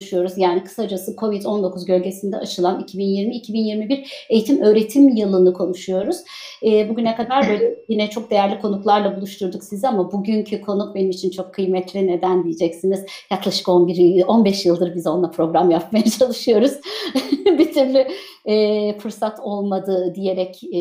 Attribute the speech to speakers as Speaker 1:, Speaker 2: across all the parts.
Speaker 1: konuşuyoruz. Yani kısacası COVID-19 gölgesinde açılan 2020-2021 eğitim öğretim yılını konuşuyoruz. E, bugüne kadar böyle yine çok değerli konuklarla buluşturduk sizi ama bugünkü konuk benim için çok kıymetli. Neden diyeceksiniz? Yaklaşık 11 15 yıldır biz onunla program yapmaya çalışıyoruz. bir türlü e, fırsat olmadı diyerek e,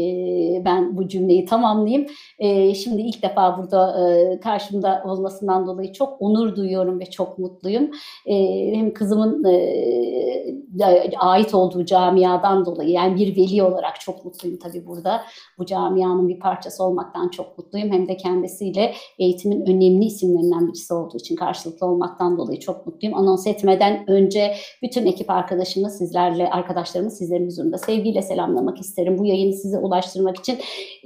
Speaker 1: ben bu cümleyi tamamlayayım. E, şimdi ilk defa burada e, karşımda olmasından dolayı çok onur duyuyorum ve çok mutluyum. E, hem kızımın e, ait olduğu camiadan dolayı yani bir veli olarak çok mutluyum tabii burada. Bu camianın bir parçası olmaktan çok mutluyum. Hem de kendisiyle eğitimin önemli isimlerinden birisi olduğu için karşılıklı olmaktan dolayı çok mutluyum. Anons etmeden önce bütün ekip arkadaşımı sizlerle, arkadaşlarımı sizlerin huzurunda sevgiyle selamlamak isterim. Bu yayını size ulaştırmak için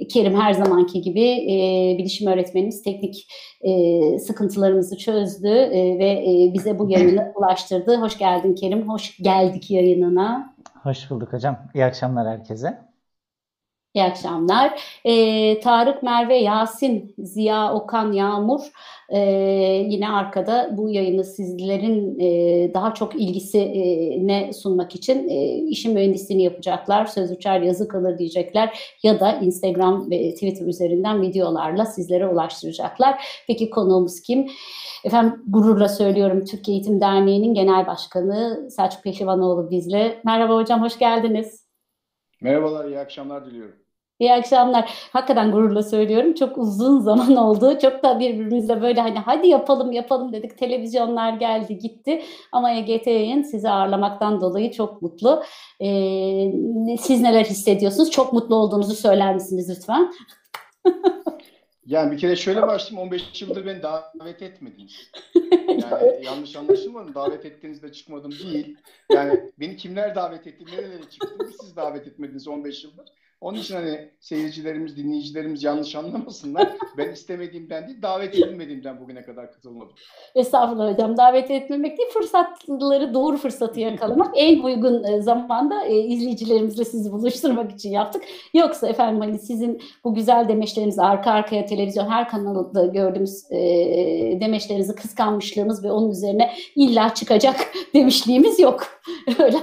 Speaker 1: Kerim her zamanki gibi e, bilişim öğretmenimiz teknik e, sıkıntılarımızı çözdü e, ve e, bize bu yayını ulaştırdı. Hoş geldin Kerim, hoş geldik yayınına.
Speaker 2: Hoş bulduk hocam. İyi akşamlar herkese.
Speaker 1: İyi akşamlar. Ee, Tarık, Merve, Yasin, Ziya, Okan, Yağmur e, yine arkada bu yayını sizlerin e, daha çok ilgisine sunmak için e, işin mühendisliğini yapacaklar. Söz uçar yazı kalır diyecekler ya da Instagram ve Twitter üzerinden videolarla sizlere ulaştıracaklar. Peki konuğumuz kim? Efendim gururla söylüyorum Türkiye Eğitim Derneği'nin genel başkanı Selçuk Peşivanoğlu bizle. Merhaba hocam hoş geldiniz.
Speaker 3: Merhabalar, iyi akşamlar diliyorum.
Speaker 1: İyi akşamlar. Hakikaten gururla söylüyorum. Çok uzun zaman oldu. Çok da birbirimizle böyle hani hadi yapalım yapalım dedik. Televizyonlar geldi gitti. Ama EGT yayın sizi ağırlamaktan dolayı çok mutlu. Ee, siz neler hissediyorsunuz? Çok mutlu olduğunuzu söyler misiniz lütfen?
Speaker 3: Yani bir kere şöyle başlayayım. 15 yıldır beni davet etmediniz. Yani yanlış anlaşılmadım. Davet ettiğinizde çıkmadım değil. Yani beni kimler davet etti, nerelere çıktım siz davet etmediniz 15 yıldır. Onun için hani seyircilerimiz, dinleyicilerimiz yanlış anlamasınlar. Ben istemediğimden değil, davet edilmediğimden bugüne kadar katılmadım.
Speaker 1: Estağfurullah hocam. Davet etmemek değil, fırsatları doğru fırsatı yakalamak. en uygun e, zamanda e, izleyicilerimizle sizi buluşturmak için yaptık. Yoksa efendim hani sizin bu güzel demeçlerinizi arka arkaya televizyon her kanalda gördüğümüz e, demeçlerinizi kıskanmışlığımız ve onun üzerine illa çıkacak demişliğimiz yok. Öyle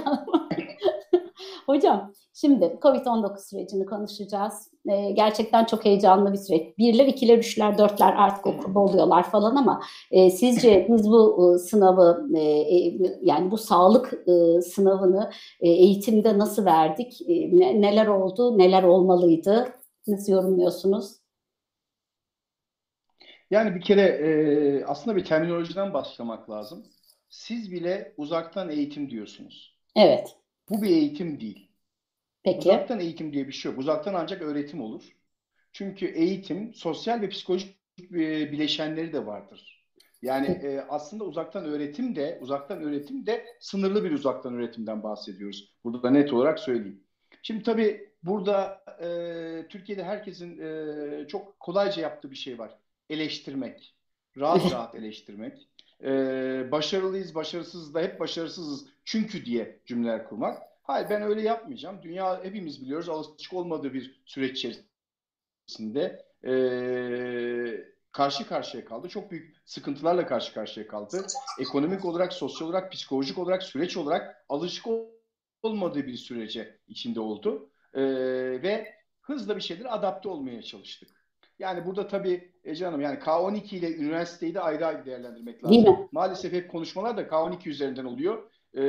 Speaker 1: Hocam Şimdi COVID-19 sürecini konuşacağız. Ee, gerçekten çok heyecanlı bir süreç. Birler, ikiler, üçler, dörtler artık okulda oluyorlar falan ama e, sizce biz bu e, sınavı e, e, yani bu sağlık e, sınavını e, eğitimde nasıl verdik? E, ne, neler oldu, neler olmalıydı? Nasıl yorumluyorsunuz?
Speaker 3: Yani bir kere e, aslında bir terminolojiden başlamak lazım. Siz bile uzaktan eğitim diyorsunuz.
Speaker 1: Evet.
Speaker 3: Bu bir eğitim değil.
Speaker 1: Peki.
Speaker 3: Uzaktan eğitim diye bir şey yok. Uzaktan ancak öğretim olur. Çünkü eğitim sosyal ve psikolojik e, bileşenleri de vardır. Yani e, aslında uzaktan öğretim de uzaktan öğretim de sınırlı bir uzaktan öğretimden bahsediyoruz. Burada da net olarak söyleyeyim. Şimdi tabii burada e, Türkiye'de herkesin e, çok kolayca yaptığı bir şey var. Eleştirmek. Rahat rahat eleştirmek. E, başarılıyız, başarısız da hep başarısızız çünkü diye cümleler kurmak. Hayır ben öyle yapmayacağım. Dünya hepimiz biliyoruz alışık olmadığı bir süreç içerisinde e, karşı karşıya kaldı. Çok büyük sıkıntılarla karşı karşıya kaldı. Ekonomik olarak, sosyal olarak, psikolojik olarak, süreç olarak alışık olmadığı bir sürece içinde oldu. E, ve hızla bir şeyler adapte olmaya çalıştık. Yani burada tabii Ece Hanım yani K12 ile üniversiteyi de ayrı ayrı değerlendirmek lazım. Maalesef hep konuşmalar da K12 üzerinden oluyor e,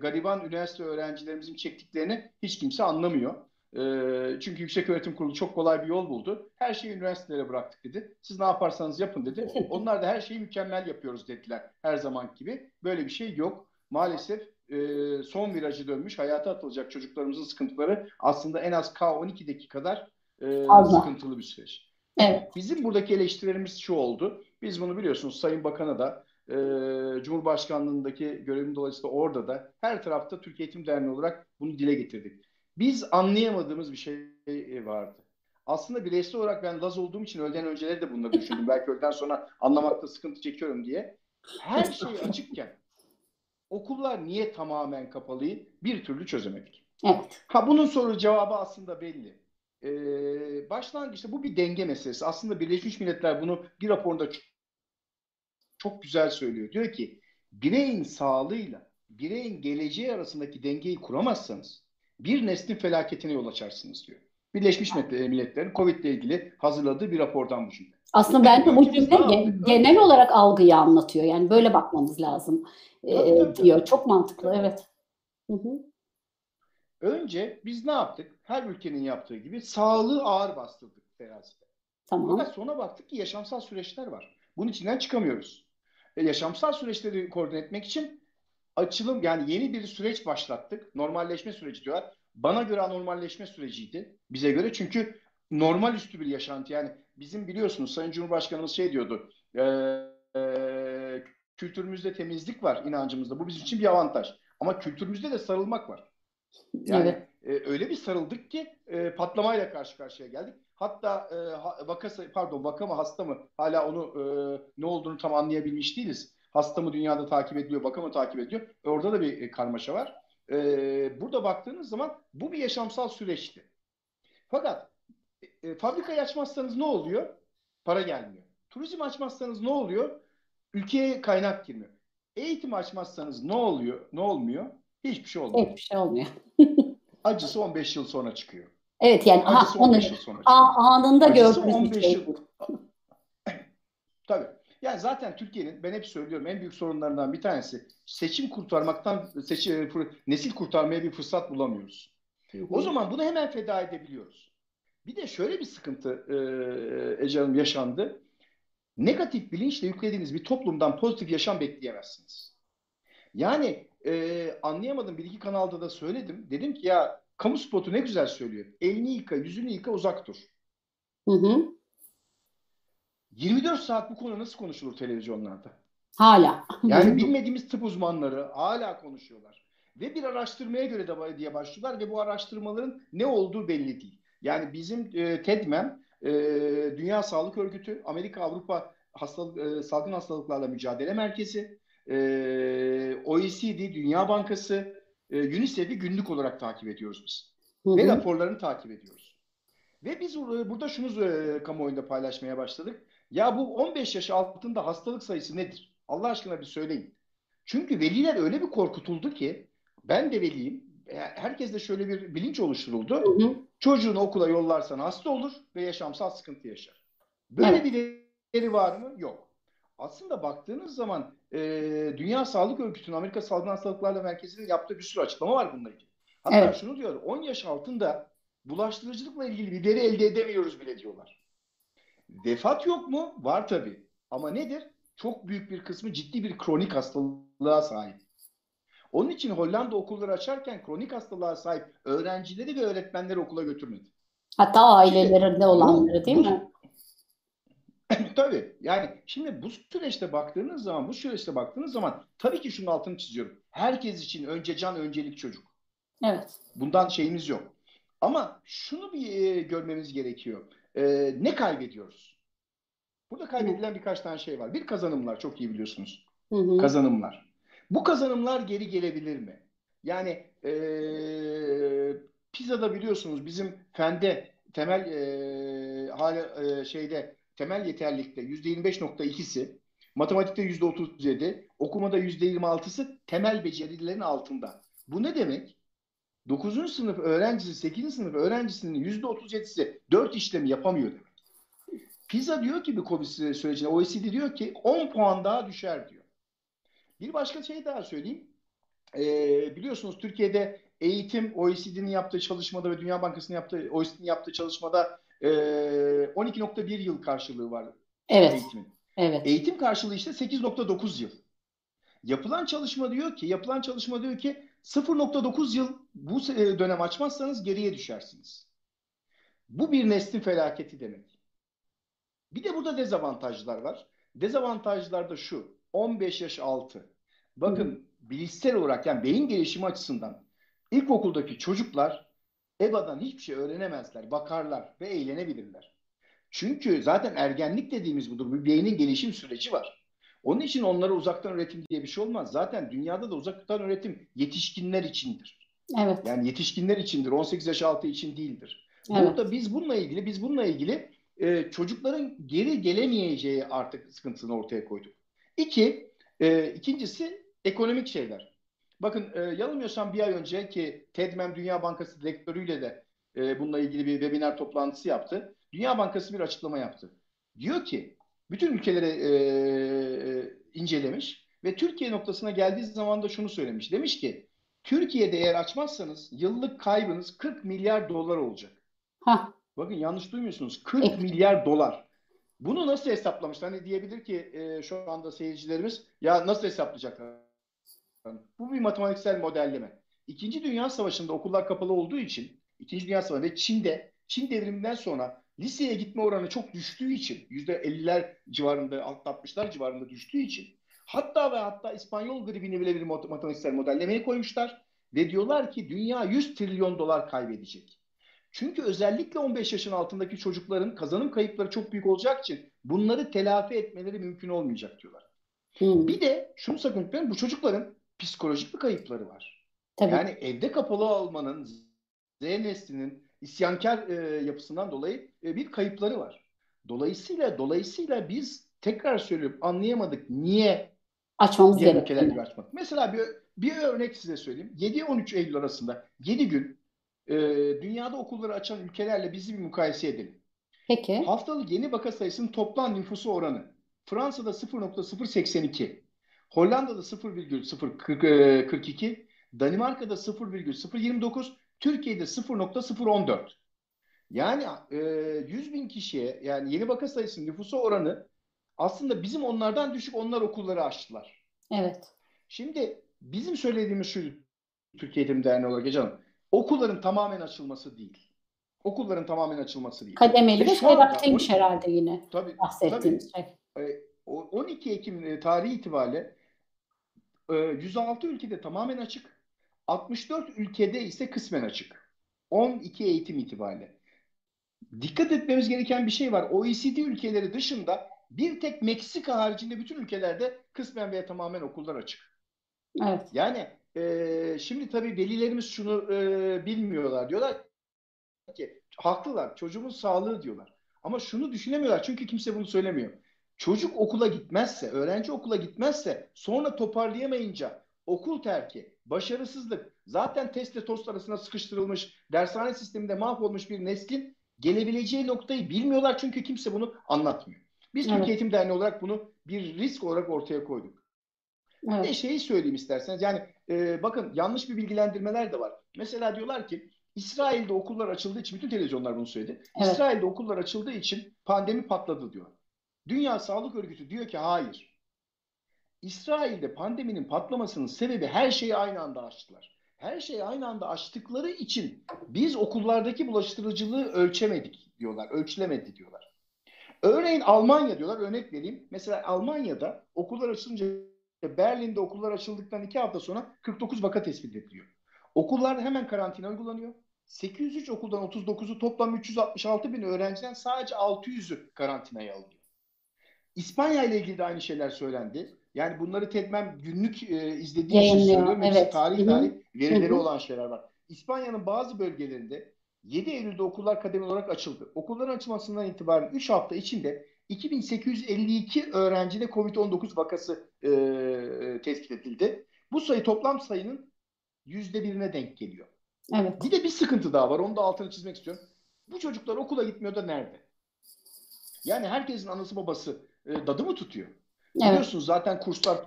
Speaker 3: gariban üniversite öğrencilerimizin çektiklerini hiç kimse anlamıyor. E, çünkü Yüksek Öğretim Kurulu çok kolay bir yol buldu. Her şeyi üniversitelere bıraktık dedi. Siz ne yaparsanız yapın dedi. Onlar da her şeyi mükemmel yapıyoruz dediler her zaman gibi. Böyle bir şey yok. Maalesef e, son virajı dönmüş, hayata atılacak çocuklarımızın sıkıntıları aslında en az K12'deki kadar e, sıkıntılı bir süreç. Evet. Bizim buradaki eleştirilerimiz şu oldu. Biz bunu biliyorsunuz Sayın Bakan'a da e, Cumhurbaşkanlığındaki görevim dolayısıyla orada da her tarafta Türkiye Eğitim Derneği olarak bunu dile getirdik. Biz anlayamadığımız bir şey vardı. Aslında bireysel olarak ben Laz olduğum için öğleden önceleri de bunları düşündüm. Belki öğleden sonra anlamakta sıkıntı çekiyorum diye. Her şey açıkken okullar niye tamamen kapalı bir türlü çözemedik. Evet. Ha bunun soru cevabı aslında belli. Ee, başlangıçta bu bir denge meselesi. Aslında Birleşmiş Milletler bunu bir raporunda çok güzel söylüyor. Diyor ki bireyin sağlığıyla bireyin geleceği arasındaki dengeyi kuramazsanız bir neslin felaketine yol açarsınız diyor. Birleşmiş Milletler'in Covid ile ilgili hazırladığı bir rapordan bu cümle.
Speaker 1: Aslında bence bu cümle genel olarak algıyı anlatıyor. Yani böyle bakmamız lazım e, tabii, diyor. Tabii. Çok mantıklı, evet. Hı hı.
Speaker 3: Önce biz ne yaptık? Her ülkenin yaptığı gibi sağlığı ağır bastırdık terazide.
Speaker 1: Tamam.
Speaker 3: Fakat sonra baktık ki yaşamsal süreçler var. Bunun içinden çıkamıyoruz. Yaşamsal süreçleri koordine etmek için açılım yani yeni bir süreç başlattık. Normalleşme süreci diyorlar. Bana göre anormalleşme süreciydi. Bize göre çünkü normal üstü bir yaşantı. Yani bizim biliyorsunuz Sayın Cumhurbaşkanımız şey diyordu. E, e, kültürümüzde temizlik var inancımızda. Bu bizim için bir avantaj. Ama kültürümüzde de sarılmak var. Yani evet. E, öyle bir sarıldık ki e, patlamayla karşı karşıya geldik. Hatta e, vakası pardon vaka mı hasta mı hala onu e, ne olduğunu tam anlayabilmiş değiliz. Hasta mı dünyada takip ediliyor, vaka mı takip ediyor. E, orada da bir e, karmaşa var. E, burada baktığınız zaman bu bir yaşamsal süreçti. Fakat e, fabrikayı açmazsanız ne oluyor? Para gelmiyor. Turizm açmazsanız ne oluyor? Ülkeye kaynak girmiyor. Eğitim açmazsanız ne oluyor? Ne olmuyor? Hiçbir şey olmuyor.
Speaker 1: Hiçbir şey olmuyor.
Speaker 3: Acısı 15 yıl sonra çıkıyor.
Speaker 1: Evet yani Acısı aha, onu anında gördüğümüz bir şey. Yıl...
Speaker 3: Tabii. Yani zaten Türkiye'nin ben hep söylüyorum en büyük sorunlarından bir tanesi seçim kurtarmaktan seçim, nesil kurtarmaya bir fırsat bulamıyoruz. O zaman bunu hemen feda edebiliyoruz. Bir de şöyle bir sıkıntı e, Ece Hanım yaşandı. Negatif bilinçle yüklediğiniz bir toplumdan pozitif yaşam bekleyemezsiniz. Yani e, anlayamadım bir iki kanalda da söyledim. Dedim ki ya kamu spotu ne güzel söylüyor. Elini yıka, yüzünü yıka, uzak dur.
Speaker 1: Hı hı.
Speaker 3: 24 saat bu konu nasıl konuşulur televizyonlarda?
Speaker 1: Hala.
Speaker 3: Yani bilmediğimiz tıp uzmanları hala konuşuyorlar. Ve bir araştırmaya göre de diye başlıyorlar ve bu araştırmaların ne olduğu belli değil. Yani bizim e, TEDMEM, e, Dünya Sağlık Örgütü, Amerika Avrupa Hastalık, e, Salgın Hastalıklarla Mücadele Merkezi, e, OECD, Dünya Bankası, e, UNICEF'i günlük olarak takip ediyoruz biz. Hı hı. Ve raporlarını takip ediyoruz. Ve biz burada şunu e, kamuoyunda paylaşmaya başladık. Ya bu 15 yaş altında hastalık sayısı nedir? Allah aşkına bir söyleyin. Çünkü veliler öyle bir korkutuldu ki ben de veliyim. E, herkes de şöyle bir bilinç oluşturuldu. Hı hı. Çocuğunu okula yollarsan hasta olur ve yaşamsal sıkıntı yaşar. Böyle evet. bir veri var mı? Yok. Aslında baktığınız zaman e, Dünya Sağlık Örgütü'nün Amerika Salgın Hastalıklarla Merkezi'nin yaptığı bir sürü açıklama var bununla ilgili. Hatta evet. şunu diyor 10 yaş altında bulaştırıcılıkla ilgili bir veri elde edemiyoruz bile diyorlar. Vefat yok mu? Var tabii. Ama nedir? Çok büyük bir kısmı ciddi bir kronik hastalığa sahip. Onun için Hollanda okulları açarken kronik hastalığa sahip öğrencileri ve öğretmenleri okula götürmedi.
Speaker 1: Hatta ailelerinde olanları değil mi?
Speaker 3: Tabii. Yani şimdi bu süreçte baktığınız zaman, bu süreçte baktığınız zaman tabii ki şunun altını çiziyorum. Herkes için önce can, öncelik çocuk.
Speaker 1: Evet.
Speaker 3: Bundan şeyimiz yok. Ama şunu bir e, görmemiz gerekiyor. E, ne kaybediyoruz? Burada kaybedilen birkaç tane şey var. Bir kazanımlar çok iyi biliyorsunuz. Hı hı. Kazanımlar. Bu kazanımlar geri gelebilir mi? Yani e, Pisa'da biliyorsunuz bizim fende temel e, hala e, şeyde temel yeterlilikte %25.2'si, matematikte %37, okumada %26'sı temel becerilerin altında. Bu ne demek? 9. sınıf öğrencisi, 8. sınıf öğrencisinin %37'si 4 işlemi yapamıyor demek. PISA diyor ki bir COVID sürecine, OECD diyor ki 10 puan daha düşer diyor. Bir başka şey daha söyleyeyim. Ee, biliyorsunuz Türkiye'de eğitim OECD'nin yaptığı çalışmada ve Dünya Bankası'nın yaptığı OECD'nin yaptığı çalışmada e, 12.1 yıl karşılığı var
Speaker 1: evet. eğitimin. Evet.
Speaker 3: Eğitim karşılığı işte 8.9 yıl. Yapılan çalışma diyor ki, yapılan çalışma diyor ki 0.9 yıl bu dönem açmazsanız geriye düşersiniz. Bu bir neslin felaketi demek. Bir de burada dezavantajlar var. Dezavantajlar da şu. 15 yaş altı. Bakın Hı. bilişsel olarak yani beyin gelişimi açısından ilkokuldaki çocuklar EBA'dan hiçbir şey öğrenemezler, bakarlar ve eğlenebilirler. Çünkü zaten ergenlik dediğimiz budur. Bir beynin gelişim süreci var. Onun için onlara uzaktan öğretim diye bir şey olmaz. Zaten dünyada da uzaktan öğretim yetişkinler içindir.
Speaker 1: Evet.
Speaker 3: Yani yetişkinler içindir. 18 yaş altı için değildir. Evet. Burada biz bununla ilgili biz bununla ilgili e, çocukların geri gelemeyeceği artık sıkıntısını ortaya koyduk. İki, e, ikincisi ekonomik şeyler. Bakın e, yanılmıyorsam bir ay önce ki TEDMEM Dünya Bankası direktörüyle de e, bununla ilgili bir webinar toplantısı yaptı. Dünya Bankası bir açıklama yaptı. Diyor ki bütün ülkeleri e, incelemiş ve Türkiye noktasına geldiği zaman da şunu söylemiş. Demiş ki Türkiye'de eğer açmazsanız yıllık kaybınız 40 milyar dolar olacak.
Speaker 1: Hah.
Speaker 3: Bakın yanlış duymuyorsunuz. 40 evet. milyar dolar. Bunu nasıl hesaplamışlar? Hani diyebilir ki e, şu anda seyircilerimiz ya nasıl hesaplayacaklar? Bu bir matematiksel modelleme. İkinci Dünya Savaşı'nda okullar kapalı olduğu için İkinci Dünya Savaşı ve Çin'de Çin devriminden sonra liseye gitme oranı çok düştüğü için yüzde 50'ler civarında alt 60'lar civarında düştüğü için hatta ve hatta İspanyol gribini bile bir matematiksel modellemeye koymuşlar ve diyorlar ki dünya 100 trilyon dolar kaybedecek. Çünkü özellikle 15 yaşın altındaki çocukların kazanım kayıpları çok büyük olacak için bunları telafi etmeleri mümkün olmayacak diyorlar. Hmm. Bir de şunu sakın unutmayın bu çocukların psikolojik bir kayıpları var. Tabii. Yani evde kapalı olmanın Z neslinin isyankar e, yapısından dolayı e, bir kayıpları var. Dolayısıyla dolayısıyla biz tekrar söylüyorum anlayamadık niye
Speaker 1: açmamız gerekiyor.
Speaker 3: açmak. Mesela bir bir örnek size söyleyeyim. 7-13 Eylül arasında 7 gün e, dünyada okulları açan ülkelerle bizi bir mukayese edelim.
Speaker 1: Peki.
Speaker 3: Haftalık yeni vaka sayısının toplam nüfusu oranı. Fransa'da 0.082, Hollanda'da 0,042, Danimarka'da 0,029, Türkiye'de 0.014. Yani e, 100 bin kişiye yani yeni vaka sayısı nüfusu oranı aslında bizim onlardan düşük onlar okulları açtılar.
Speaker 1: Evet.
Speaker 3: Şimdi bizim söylediğimiz şu Türkiye Eğitim Derneği olarak canım okulların tamamen açılması değil. Okulların tamamen açılması değil.
Speaker 1: Kademeli ve şeyratlıymış herhalde yine tabii, bahsettiğimiz tabii,
Speaker 3: şey. 12 Ekim e, tarihi itibariyle 106 e, ülkede tamamen açık. 64 ülkede ise kısmen açık. 12 eğitim itibariyle. Dikkat etmemiz gereken bir şey var. OECD ülkeleri dışında bir tek Meksika haricinde bütün ülkelerde kısmen veya tamamen okullar açık.
Speaker 1: Evet.
Speaker 3: Yani e, şimdi tabii velilerimiz şunu e, bilmiyorlar. Diyorlar ki haklılar. Çocuğumuz sağlığı diyorlar. Ama şunu düşünemiyorlar. Çünkü kimse bunu söylemiyor. Çocuk okula gitmezse, öğrenci okula gitmezse sonra toparlayamayınca okul terki, başarısızlık, zaten testle tost arasına sıkıştırılmış, dershane sisteminde mahvolmuş bir neslin gelebileceği noktayı bilmiyorlar çünkü kimse bunu anlatmıyor. Biz evet. Türkiye Eğitim Derneği olarak bunu bir risk olarak ortaya koyduk. Evet. Bir de şeyi söyleyeyim isterseniz. Yani e, bakın yanlış bir bilgilendirmeler de var. Mesela diyorlar ki İsrail'de okullar açıldığı için bütün televizyonlar bunu söyledi. Evet. İsrail'de okullar açıldığı için pandemi patladı diyor. Dünya Sağlık Örgütü diyor ki hayır. İsrail'de pandeminin patlamasının sebebi her şeyi aynı anda açtılar. Her şeyi aynı anda açtıkları için biz okullardaki bulaştırıcılığı ölçemedik diyorlar. Ölçülemedi diyorlar. Örneğin Almanya diyorlar. Örnek vereyim. Mesela Almanya'da okullar açılınca Berlin'de okullar açıldıktan iki hafta sonra 49 vaka tespit ediliyor. Okullarda hemen karantina uygulanıyor. 803 okuldan 39'u toplam 366 bin öğrenciden sadece 600'ü karantinaya alınıyor. İspanya ile ilgili de aynı şeyler söylendi. Yani bunları Tedmem günlük e, izlediği için söylüyorum. Evet. Tarih tarih verileri Hı-hı. olan şeyler var. İspanya'nın bazı bölgelerinde 7 Eylül'de okullar kademe olarak açıldı. Okulların açılmasından itibaren 3 hafta içinde 2852 öğrencide COVID-19 vakası e, tespit edildi. Bu sayı toplam sayının yüzde birine denk geliyor.
Speaker 1: Evet.
Speaker 3: Bir de bir sıkıntı daha var. Onu da altını çizmek istiyorum. Bu çocuklar okula gitmiyor da nerede? Yani herkesin anası babası e, dadı mı tutuyor? Evet. Biliyorsunuz zaten kurslar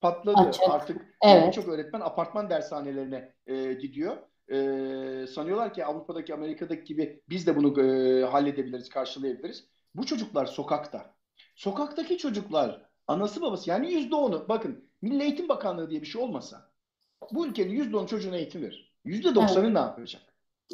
Speaker 3: patladı. Açık. Artık evet. birçok öğretmen apartman dershanelerine e, gidiyor. E, sanıyorlar ki Avrupa'daki, Amerika'daki gibi biz de bunu e, halledebiliriz, karşılayabiliriz. Bu çocuklar sokakta. Sokaktaki çocuklar anası babası yani yüzde onu bakın Milli Eğitim Bakanlığı diye bir şey olmasa bu ülkenin yüzde on çocuğuna eğitim verir. Yüzde doksanı evet. ne yapacak?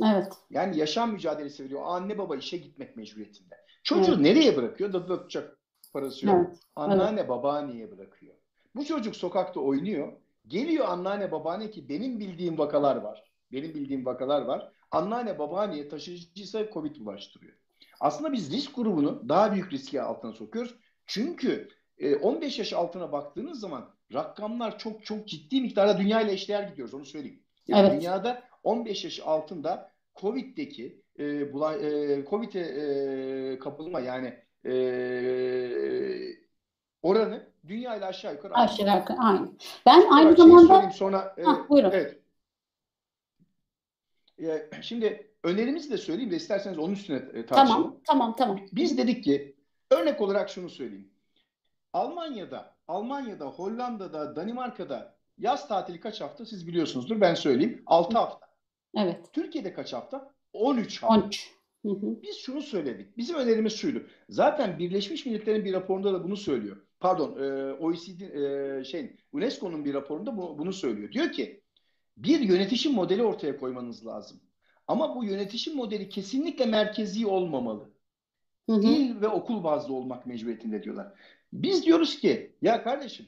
Speaker 1: Evet.
Speaker 3: Yani yaşam mücadelesi veriyor. Anne baba işe gitmek mecburiyetinde. Çocuğu evet. nereye bırakıyor? Dadı tutacak parası yok. Evet. Anneanne evet. babaanneye bırakıyor. Bu çocuk sokakta oynuyor. Geliyor anneanne babaanne ki benim bildiğim vakalar var. Benim bildiğim vakalar var. Anneanne babaanneye taşıyıcıysa Covid bulaştırıyor. Aslında biz risk grubunu daha büyük riske altına sokuyoruz. Çünkü 15 e, yaş altına baktığınız zaman rakamlar çok çok ciddi miktarda dünya ile eşdeğer gidiyoruz onu söyleyeyim. Yani evet. dünyada 15 yaş altında Covid'deki e, e, Covid'e e, kapılma yani e, oranı dünya ile aşağı yukarı
Speaker 1: aynı. Aşağı yukarı aynı. Ben aynı zamanda
Speaker 3: sonra
Speaker 1: ha, buyurun.
Speaker 3: Evet. Şimdi önerimizi de söyleyeyim de isterseniz onun üstüne tartışalım.
Speaker 1: Tamam, tamam, tamam.
Speaker 3: Biz dedik ki örnek olarak şunu söyleyeyim. Almanya'da, Almanya'da, Hollanda'da, Danimarka'da yaz tatili kaç hafta siz biliyorsunuzdur. Ben söyleyeyim. 6 hafta.
Speaker 1: Evet.
Speaker 3: Türkiye'de kaç hafta? 13 hafta.
Speaker 1: 13. Hı hı.
Speaker 3: Biz şunu söyledik. Bizim önerimiz şuydu. Zaten Birleşmiş Milletler'in bir raporunda da bunu söylüyor. Pardon, e, OECD e, şey UNESCO'nun bir raporunda bu, bunu söylüyor. Diyor ki bir yönetişim modeli ortaya koymanız lazım. Ama bu yönetişim modeli kesinlikle merkezi olmamalı. Hı hı. İl ve okul bazlı olmak mecburiyetinde diyorlar. Biz diyoruz ki ya kardeşim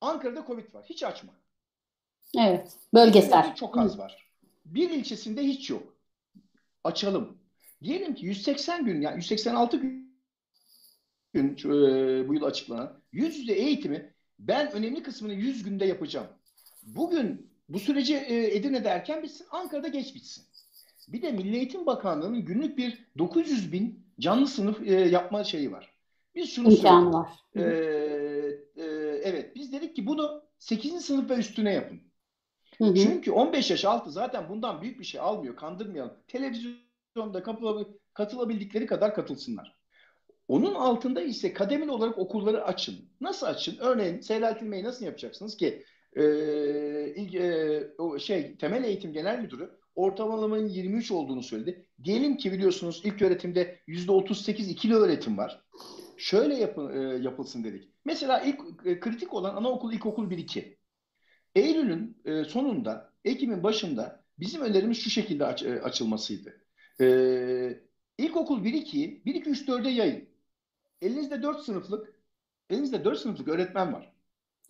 Speaker 3: Ankara'da Covid var. Hiç açma.
Speaker 1: Evet. Bölgesel.
Speaker 3: Çok az var. Bir ilçesinde hiç yok. Açalım. Diyelim ki 180 gün yani 186 gün e, bu yıl açıklanan yüz yüze eğitimi ben önemli kısmını 100 günde yapacağım. Bugün bu süreci e, Edirne'de erken bitsin, Ankara'da geç bitsin. Bir de Milli Eğitim Bakanlığı'nın günlük bir 900 bin canlı sınıf e, yapma şeyi var. Biz şunu
Speaker 1: İmkanı var.
Speaker 3: Ee, e, evet biz dedik ki bunu 8. sınıf ve üstüne yapın. Hı hı. Çünkü 15 yaş altı zaten bundan büyük bir şey almıyor. Kandırmayalım. Televizyonda katılabildikleri kadar katılsınlar. Onun altında ise kademeli olarak okulları açın. Nasıl açın? Örneğin seyreltilmeyi nasıl yapacaksınız ki? Ee, e, şey temel eğitim genel müdürü ortalamanın 23 olduğunu söyledi. Diyelim ki biliyorsunuz ilk öğretimde %38 ikili öğretim var. Şöyle yapı, e, yapılsın dedik. Mesela ilk e, kritik olan anaokul, ilkokul 1-2. Eylül'ün e, sonunda, Ekim'in başında bizim önerimiz şu şekilde aç, e, açılmasıydı. E, ilkokul 1-2'yi 1-2-3-4'e yayın. Elinizde 4 sınıflık, elinizde 4 sınıflık öğretmen var.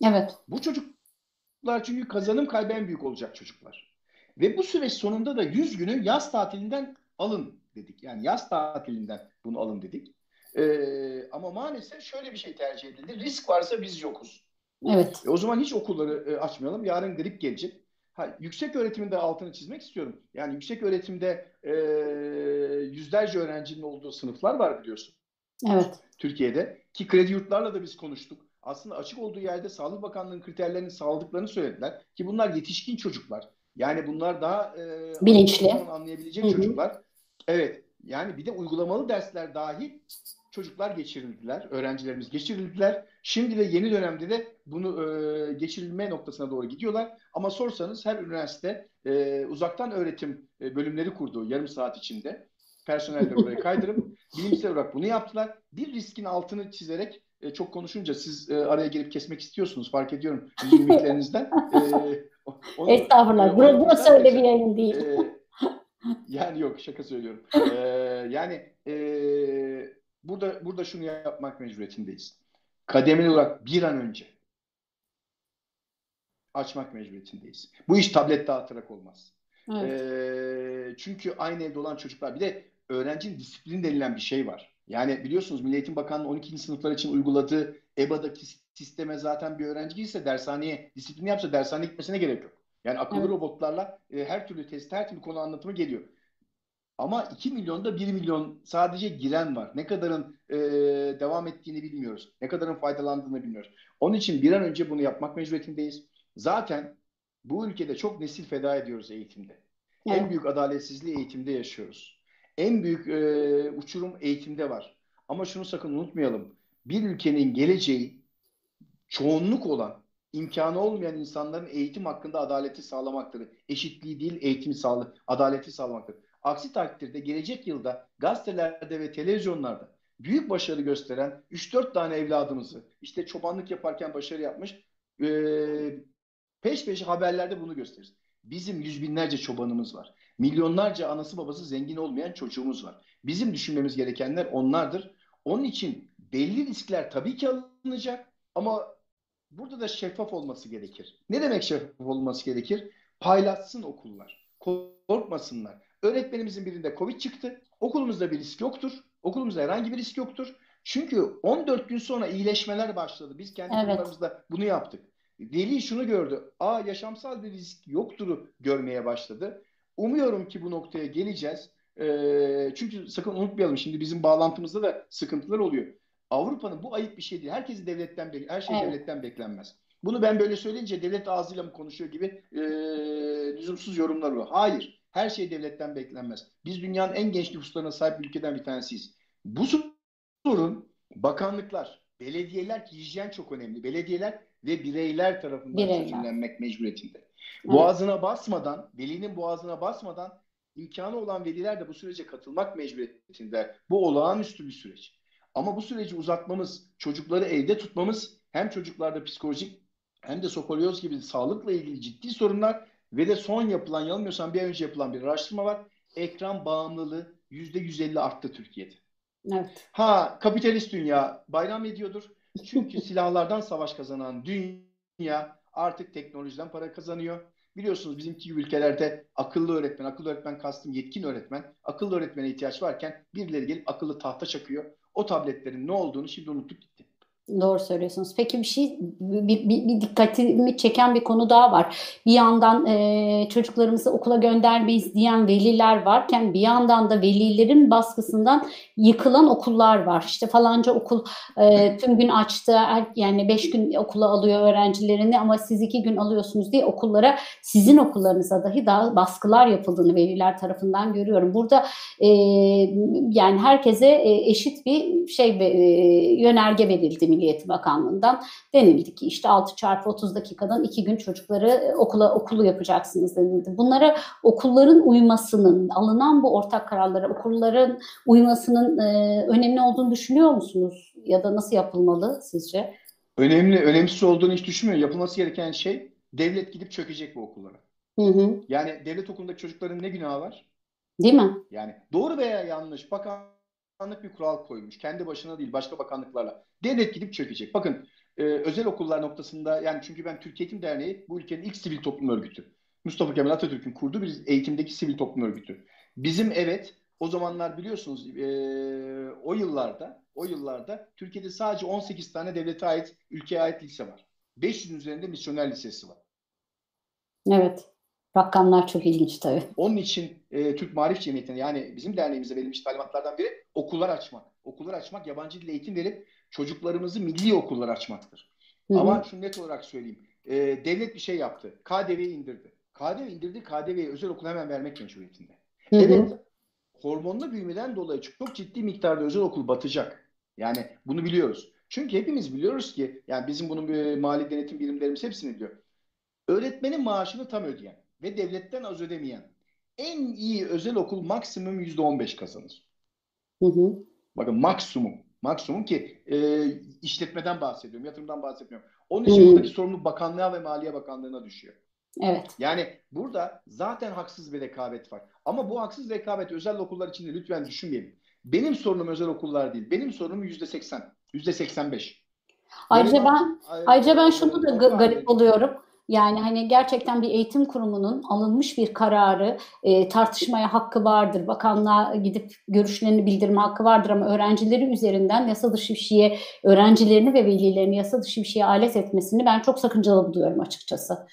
Speaker 1: Evet.
Speaker 3: Bu çocuklar çünkü kazanım kaybı en büyük olacak çocuklar. Ve bu süreç sonunda da 100 günü yaz tatilinden alın dedik. Yani yaz tatilinden bunu alın dedik. Ee, ama maalesef şöyle bir şey tercih edildi. Risk varsa biz yokuz.
Speaker 1: Evet.
Speaker 3: E, o zaman hiç okulları e, açmayalım. Yarın grip gelecek. Ha, yüksek öğretiminde altını çizmek istiyorum. Yani yüksek öğretimde e, yüzlerce öğrencinin olduğu sınıflar var biliyorsun.
Speaker 1: Evet.
Speaker 3: Türkiye'de. Ki kredi yurtlarla da biz konuştuk. Aslında açık olduğu yerde Sağlık Bakanlığı'nın kriterlerini sağladıklarını söylediler. Ki bunlar yetişkin çocuklar. Yani bunlar daha e,
Speaker 1: bilinçli
Speaker 3: anlayabilecek Hı-hı. çocuklar. Evet. Yani bir de uygulamalı dersler dahil çocuklar geçirildiler, öğrencilerimiz geçirildiler. Şimdi de yeni dönemde de bunu e, geçirilme noktasına doğru gidiyorlar. Ama sorsanız her üniversite e, uzaktan öğretim e, bölümleri kurdu yarım saat içinde. Personel de buraya kaydırıp bilimsel olarak bunu yaptılar. Bir riskin altını çizerek e, çok konuşunca siz e, araya gelip kesmek istiyorsunuz fark ediyorum yüz mimiklerinizden.
Speaker 1: E, onu, Estağfurullah. E, burası, burası öyle bir yayın değil. E,
Speaker 3: yani yok şaka söylüyorum. E, yani e, burada burada şunu yapmak mecburiyetindeyiz. Kademeli olarak bir an önce açmak mecburiyetindeyiz. Bu iş tablet dağıtarak olmaz. Evet. E, çünkü aynı evde olan çocuklar bir de öğrencinin disiplin denilen bir şey var. Yani biliyorsunuz Milli Eğitim Bakanlığı 12. sınıflar için uyguladığı EBA'daki sisteme zaten bir öğrenci girse dershaneye disiplin yapsa dershaneye gitmesine gerek yok. Yani akıllı evet. robotlarla e, her türlü test, her türlü konu anlatımı geliyor. Ama 2 milyonda 1 milyon sadece giren var. Ne kadarın e, devam ettiğini bilmiyoruz. Ne kadarın faydalandığını bilmiyoruz. Onun için bir an önce bunu yapmak mecburiyetindeyiz. Zaten bu ülkede çok nesil feda ediyoruz eğitimde. Evet. En büyük adaletsizliği eğitimde yaşıyoruz. En büyük e, uçurum eğitimde var. Ama şunu sakın unutmayalım. Bir ülkenin geleceği çoğunluk olan, imkanı olmayan insanların eğitim hakkında adaleti sağlamaktır. Eşitliği değil, eğitimi sağlı, adaleti sağlamaktır. Aksi takdirde gelecek yılda gazetelerde ve televizyonlarda büyük başarı gösteren 3-4 tane evladımızı işte çobanlık yaparken başarı yapmış e, peş peşe haberlerde bunu gösterir. Bizim yüz binlerce çobanımız var. Milyonlarca anası babası zengin olmayan çocuğumuz var. Bizim düşünmemiz gerekenler onlardır. Onun için belli riskler tabii ki alınacak ama burada da şeffaf olması gerekir. Ne demek şeffaf olması gerekir? Paylaşsın okullar. Korkmasınlar. Öğretmenimizin birinde Covid çıktı. Okulumuzda bir risk yoktur. Okulumuzda herhangi bir risk yoktur. Çünkü 14 gün sonra iyileşmeler başladı. Biz kendi evet. okullarımızda bunu yaptık. Deli şunu gördü. Aa yaşamsal bir risk yoktur görmeye başladı. Umuyorum ki bu noktaya geleceğiz. E, çünkü sakın unutmayalım şimdi bizim bağlantımızda da sıkıntılar oluyor. Avrupa'nın bu ayıp bir şey değil. Herkesi devletten her şey
Speaker 1: Evet.
Speaker 3: devletten beklenmez. Bunu ben böyle söyleyince devlet ağzıyla mı konuşuyor gibi e, lüzumsuz yorumlar var. Hayır. Her şey devletten beklenmez. Biz dünyanın en genç nüfuslarına sahip ülkeden bir tanesiyiz. Bu sorun bakanlıklar, belediyeler ki hijyen çok önemli. Belediyeler ve bireyler tarafından
Speaker 1: Bireyler.
Speaker 3: çözümlenmek mecburiyetinde. Boğazına basmadan, velinin boğazına basmadan imkanı olan veliler de bu sürece katılmak mecburiyetinde. Bu olağanüstü bir süreç. Ama bu süreci uzatmamız, çocukları evde tutmamız hem çocuklarda psikolojik hem de sokolyoz gibi sağlıkla ilgili ciddi sorunlar ve de son yapılan, yanılmıyorsam bir ay önce yapılan bir araştırma var. Ekran bağımlılığı %150 arttı Türkiye'de.
Speaker 1: Evet.
Speaker 3: Ha kapitalist dünya bayram ediyordur. Çünkü silahlardan savaş kazanan dünya artık teknolojiden para kazanıyor. Biliyorsunuz bizimki ülkelerde akıllı öğretmen, akıllı öğretmen kastım yetkin öğretmen, akıllı öğretmene ihtiyaç varken birileri gelip akıllı tahta çakıyor. O tabletlerin ne olduğunu şimdi unuttuk gitti.
Speaker 1: Doğru söylüyorsunuz. Peki bir şey bir, bir, bir dikkatimi çeken bir konu daha var. Bir yandan e, çocuklarımızı okula göndermeyiz diyen veliler varken bir yandan da velilerin baskısından yıkılan okullar var. İşte falanca okul e, tüm gün açtı yani beş gün okula alıyor öğrencilerini ama siz iki gün alıyorsunuz diye okullara sizin okullarınıza dahi daha baskılar yapıldığını veliler tarafından görüyorum. Burada e, yani herkese e, eşit bir şey e, yönerge verildi Milli Eğitim Bakanlığı'ndan denildi ki işte 6 çarpı 30 dakikadan 2 gün çocukları okula okulu yapacaksınız denildi. Bunlara okulların uymasının, alınan bu ortak kararlara okulların uymasının e, önemli olduğunu düşünüyor musunuz? Ya da nasıl yapılmalı sizce?
Speaker 3: Önemli, önemsiz olduğunu hiç düşünmüyorum. Yapılması gereken şey devlet gidip çökecek bu okullara.
Speaker 1: Hı hı.
Speaker 3: Yani devlet okulundaki çocukların ne günahı var?
Speaker 1: Değil mi?
Speaker 3: Yani doğru veya yanlış bakanlık bir kural koymuş. Kendi başına değil başka bakanlıklarla. Devlet gidip çökecek. Bakın e, özel okullar noktasında yani çünkü ben Türkiye Eğitim Derneği bu ülkenin ilk sivil toplum örgütü. Mustafa Kemal Atatürk'ün kurduğu bir eğitimdeki sivil toplum örgütü. Bizim evet o zamanlar biliyorsunuz e, o yıllarda o yıllarda Türkiye'de sadece 18 tane devlete ait ülkeye ait lise var. 500'ün üzerinde misyoner lisesi var.
Speaker 1: Evet. Rakamlar çok ilginç tabii.
Speaker 3: Onun için e, Türk Marif Cemiyeti'ne yani bizim derneğimize verilmiş talimatlardan biri okullar açmak. Okullar açmak, yabancı dil eğitim verip çocuklarımızı milli okullar açmaktır. Hı-hı. Ama şunu net olarak söyleyeyim. E, devlet bir şey yaptı. KDV'yi indirdi. KDV indirdi, KDV'yi özel okula hemen vermek mecburiyetinde. Hı-hı. Evet, hormonlu büyümeden dolayı çok ciddi miktarda özel okul batacak. Yani bunu biliyoruz. Çünkü hepimiz biliyoruz ki, yani bizim bunun bir mali denetim birimlerimiz hepsini biliyor. Öğretmenin maaşını tam ödeyen ve devletten az ödemeyen en iyi özel okul maksimum %15 kazanır.
Speaker 1: Hı hı.
Speaker 3: Bakın maksimum. Maksimum ki e, işletmeden bahsediyorum, yatırımdan bahsetmiyorum. Onun için hı. buradaki sorumluluk bakanlığa ve Maliye Bakanlığı'na düşüyor.
Speaker 1: Evet.
Speaker 3: Yani burada zaten haksız bir rekabet var. Ama bu haksız rekabet özel okullar içinde lütfen düşünmeyelim. Benim sorunum özel okullar değil. Benim sorunum yüzde seksen, yüzde seksen beş.
Speaker 1: Ayrıca ben, ayrıca ben şunu da garip oluyorum. Yani hani gerçekten bir eğitim kurumunun alınmış bir kararı e, tartışmaya hakkı vardır. Bakanlığa gidip görüşlerini bildirme hakkı vardır ama öğrencileri üzerinden yasa dışı bir şeye, öğrencilerini ve velilerini yasa dışı bir şeye alet etmesini ben çok sakıncalı buluyorum açıkçası.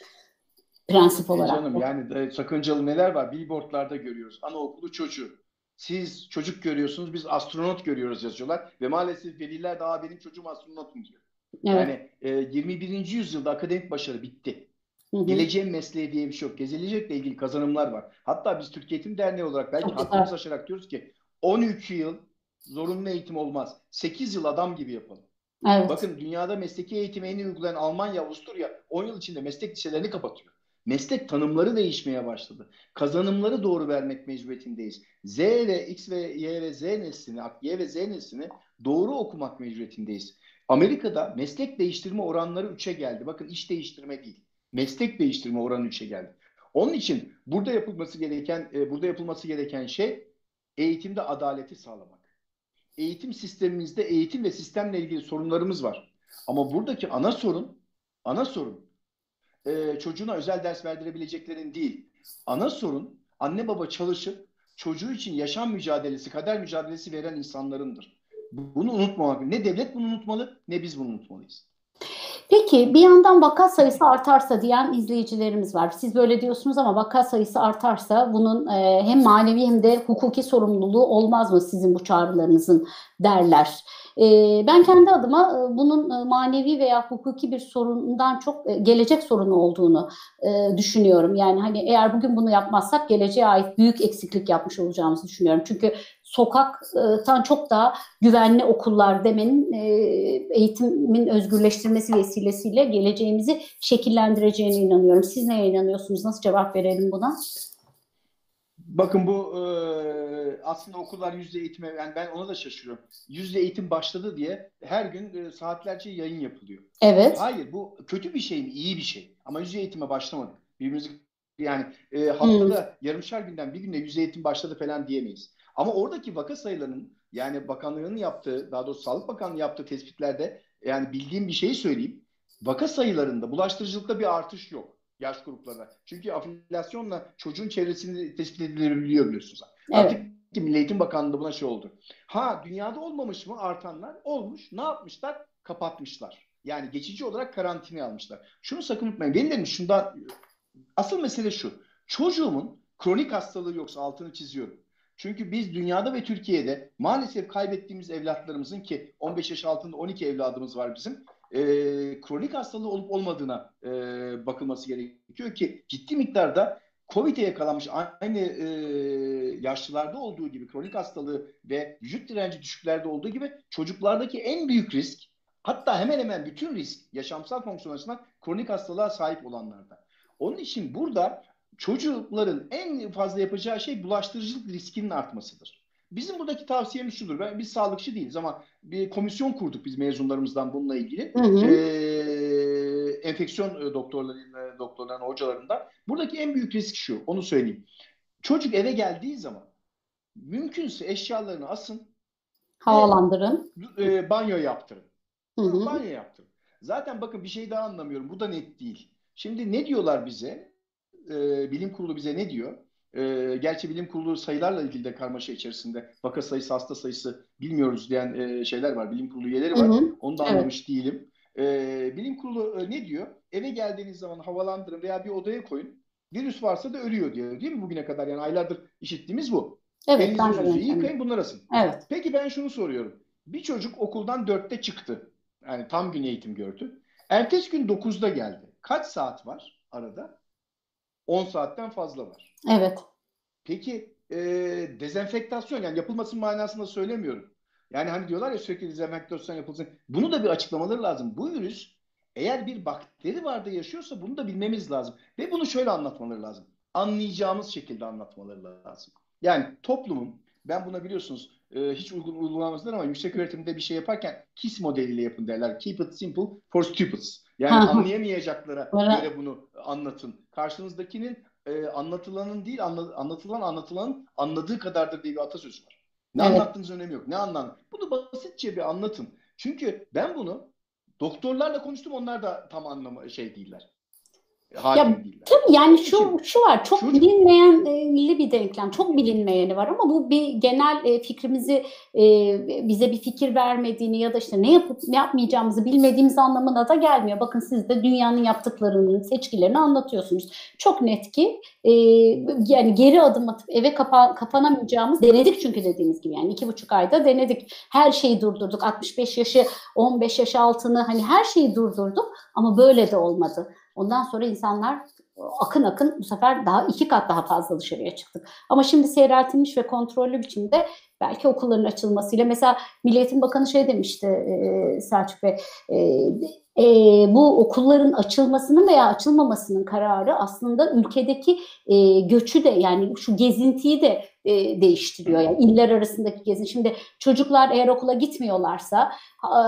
Speaker 1: Prensip olarak.
Speaker 3: E canım yani sakıncalı neler var? Billboardlarda görüyoruz. Anaokulu çocuğu. Siz çocuk görüyorsunuz, biz astronot görüyoruz yazıyorlar ve maalesef veliler daha benim çocuğum astronotum diyor. Evet. Yani e, 21. yüzyılda akademik başarı bitti. Hı hı. Geleceğin mesleği diye bir şey yok. Gezilecekle ilgili kazanımlar var. Hatta biz Türkiye Eğitim Derneği olarak belki hakkımız aşarak diyoruz ki 12 yıl zorunlu eğitim olmaz. 8 yıl adam gibi yapalım.
Speaker 1: Evet.
Speaker 3: Bakın dünyada mesleki eğitimi en iyi uygulayan Almanya, Avusturya 10 yıl içinde meslek liselerini kapatıyor. Meslek tanımları değişmeye başladı. Kazanımları doğru vermek mecburiyetindeyiz. Z ve X ve Y ve Z neslini, Y ve Z neslini doğru okumak mecburiyetindeyiz. Amerika'da meslek değiştirme oranları 3'e geldi. Bakın iş değiştirme değil. Meslek değiştirme oranı 3'e geldi. Onun için burada yapılması gereken e, burada yapılması gereken şey eğitimde adaleti sağlamak. Eğitim sistemimizde eğitim ve sistemle ilgili sorunlarımız var. Ama buradaki ana sorun ana sorun e, çocuğuna özel ders verdirebileceklerin değil. Ana sorun anne baba çalışıp çocuğu için yaşam mücadelesi, kader mücadelesi veren insanlarındır. Bunu unutmamak. Ne devlet bunu unutmalı ne biz bunu unutmalıyız.
Speaker 1: Peki bir yandan vaka sayısı artarsa diyen izleyicilerimiz var. Siz böyle diyorsunuz ama vaka sayısı artarsa bunun e, hem manevi hem de hukuki sorumluluğu olmaz mı sizin bu çağrılarınızın derler. Ben kendi adıma bunun manevi veya hukuki bir sorundan çok gelecek sorunu olduğunu düşünüyorum. Yani hani eğer bugün bunu yapmazsak geleceğe ait büyük eksiklik yapmış olacağımızı düşünüyorum. Çünkü sokaktan çok daha güvenli okullar demenin eğitimin özgürleştirmesi vesilesiyle geleceğimizi şekillendireceğine inanıyorum. Siz neye inanıyorsunuz? Nasıl cevap verelim buna?
Speaker 3: Bakın bu e, aslında okullar yüzde eğitime yani ben ona da şaşırıyorum. Yüzde eğitim başladı diye her gün e, saatlerce yayın yapılıyor.
Speaker 1: Evet.
Speaker 3: Hayır bu kötü bir şey mi? İyi bir şey. Ama yüzde eğitime başlamadık. Birbirimizi yani e, haftada hmm. yarımşar günden bir günde yüzde eğitim başladı falan diyemeyiz. Ama oradaki vaka sayılarının yani bakanlığının yaptığı daha doğrusu Sağlık Bakanlığı yaptığı tespitlerde yani bildiğim bir şeyi söyleyeyim. Vaka sayılarında bulaştırıcılıkta bir artış yok yaş gruplarına. Çünkü afiliasyonla çocuğun çevresini tespit edilebiliyor biliyorsunuz. Evet. Artık Milli Eğitim Bakanlığı buna şey oldu. Ha dünyada olmamış mı artanlar? Olmuş. Ne yapmışlar? Kapatmışlar. Yani geçici olarak karantinaya almışlar. Şunu sakın unutmayın. Velilerin şundan asıl mesele şu. Çocuğumun kronik hastalığı yoksa altını çiziyorum. Çünkü biz dünyada ve Türkiye'de maalesef kaybettiğimiz evlatlarımızın ki 15 yaş altında 12 evladımız var bizim e, kronik hastalığı olup olmadığına e, bakılması gerekiyor ki ciddi miktarda COVID'e yakalanmış aynı e, yaşlılarda olduğu gibi kronik hastalığı ve vücut direnci düşüklerde olduğu gibi çocuklardaki en büyük risk hatta hemen hemen bütün risk yaşamsal fonksiyon açısından kronik hastalığa sahip olanlarda. Onun için burada çocukların en fazla yapacağı şey bulaştırıcılık riskinin artmasıdır. Bizim buradaki tavsiyemiz şudur. Ben, biz sağlıkçı değiliz ama bir komisyon kurduk biz mezunlarımızdan bununla ilgili. Hı hı. Ee, enfeksiyon doktorlarının, doktorların, hocalarından. Buradaki en büyük risk şu. Onu söyleyeyim. Çocuk eve geldiği zaman mümkünse eşyalarını asın.
Speaker 1: Havalandırın.
Speaker 3: Ve, e, banyo yaptırın. Hı hı. Banyo yaptırın. Zaten bakın bir şey daha anlamıyorum. Bu da net değil. Şimdi ne diyorlar bize? Ee, bilim kurulu bize ne diyor? E, gerçi bilim kurulu sayılarla ilgili de karmaşa içerisinde. Vaka sayısı, hasta sayısı bilmiyoruz diyen e, şeyler var. Bilim kurulu üyeleri var. Hı hı. Onu da anlamış evet. değilim. E, bilim kurulu e, ne diyor? Eve geldiğiniz zaman havalandırın veya bir odaya koyun. Virüs varsa da ölüyor diyor. Değil mi bugüne kadar? Yani aylardır işittiğimiz bu. Evet. Elinizi yüzünüzü yıkayın bunlar asın.
Speaker 1: Evet.
Speaker 3: Peki ben şunu soruyorum. Bir çocuk okuldan dörtte çıktı. Yani tam gün eğitim gördü. Ertesi gün dokuzda geldi. Kaç saat var arada? 10 saatten fazla var.
Speaker 1: Evet.
Speaker 3: Peki e, dezenfektasyon yani yapılmasının manasında söylemiyorum. Yani hani diyorlar ya sürekli dezenfektasyon yapılsın. Bunu da bir açıklamaları lazım. Bu virüs eğer bir bakteri vardı yaşıyorsa bunu da bilmemiz lazım. Ve bunu şöyle anlatmaları lazım. Anlayacağımız şekilde anlatmaları lazım. Yani toplumun ben buna biliyorsunuz e, hiç uygun uygulamamızdır ama yüksek öğretimde bir şey yaparken KISS modeliyle yapın derler. Keep it simple for stupids. Yani anlayamayacaklara göre bunu anlatın. Karşınızdakinin e, anlatılanın değil anla, anlatılan anlatılanın anladığı kadardır diye bir atasözü var. Ne evet. anlattığınız önemi yok. Ne anlam? Bunu basitçe bir anlatın. Çünkü ben bunu doktorlarla konuştum onlar da tam anlamı şey değiller
Speaker 1: ya, Tabii yani şu şu var çok Çocuk. bilinmeyenli bir denklem çok bilinmeyeni var ama bu bir genel e, fikrimizi e, bize bir fikir vermediğini ya da işte ne yapıp ne yapmayacağımızı bilmediğimiz anlamına da gelmiyor. Bakın siz de dünyanın yaptıklarının seçkilerini anlatıyorsunuz. Çok net ki e, yani geri adım atıp eve kapa, kapanamayacağımız denedik çünkü dediğimiz gibi yani iki buçuk ayda denedik. Her şeyi durdurduk 65 yaşı 15 yaş altını hani her şeyi durdurduk ama böyle de olmadı. Ondan sonra insanlar akın akın bu sefer daha iki kat daha fazla dışarıya çıktık. Ama şimdi seyreltilmiş ve kontrollü biçimde belki okulların açılmasıyla mesela Milliyetin Bakanı şey demişti e, Selçuk Bey e, e, bu okulların açılmasının veya açılmamasının kararı aslında ülkedeki e, göçü de yani şu gezintiyi de e, değiştiriyor. Yani iller arasındaki gezin. Şimdi çocuklar eğer okula gitmiyorlarsa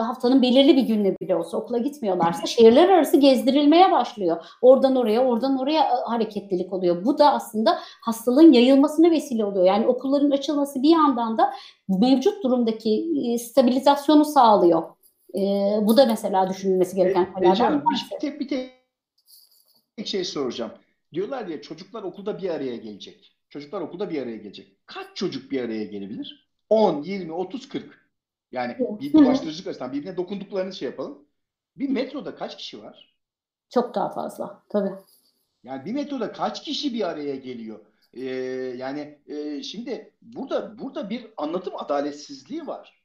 Speaker 1: haftanın belirli bir gününe bile olsa okula gitmiyorlarsa şehirler arası gezdirilmeye başlıyor. Oradan oraya, oradan oraya hareketlilik oluyor. Bu da aslında hastalığın yayılmasına vesile oluyor. Yani okulların açılması bir yandan da mevcut durumdaki stabilizasyonu sağlıyor. E, bu da mesela düşünülmesi gereken
Speaker 3: şeylerden bir tek, bir tek şey soracağım. Diyorlar ya çocuklar okulda bir araya gelecek. Çocuklar okulda bir araya gelecek. Kaç çocuk bir araya gelebilir? 10, 20, 30, 40. Yani bir bulaştırıcılık açısından birbirine dokunduklarını şey yapalım. Bir metroda kaç kişi var?
Speaker 1: Çok daha fazla tabii.
Speaker 3: Yani bir metroda kaç kişi bir araya geliyor? Ee, yani e, şimdi burada burada bir anlatım adaletsizliği var.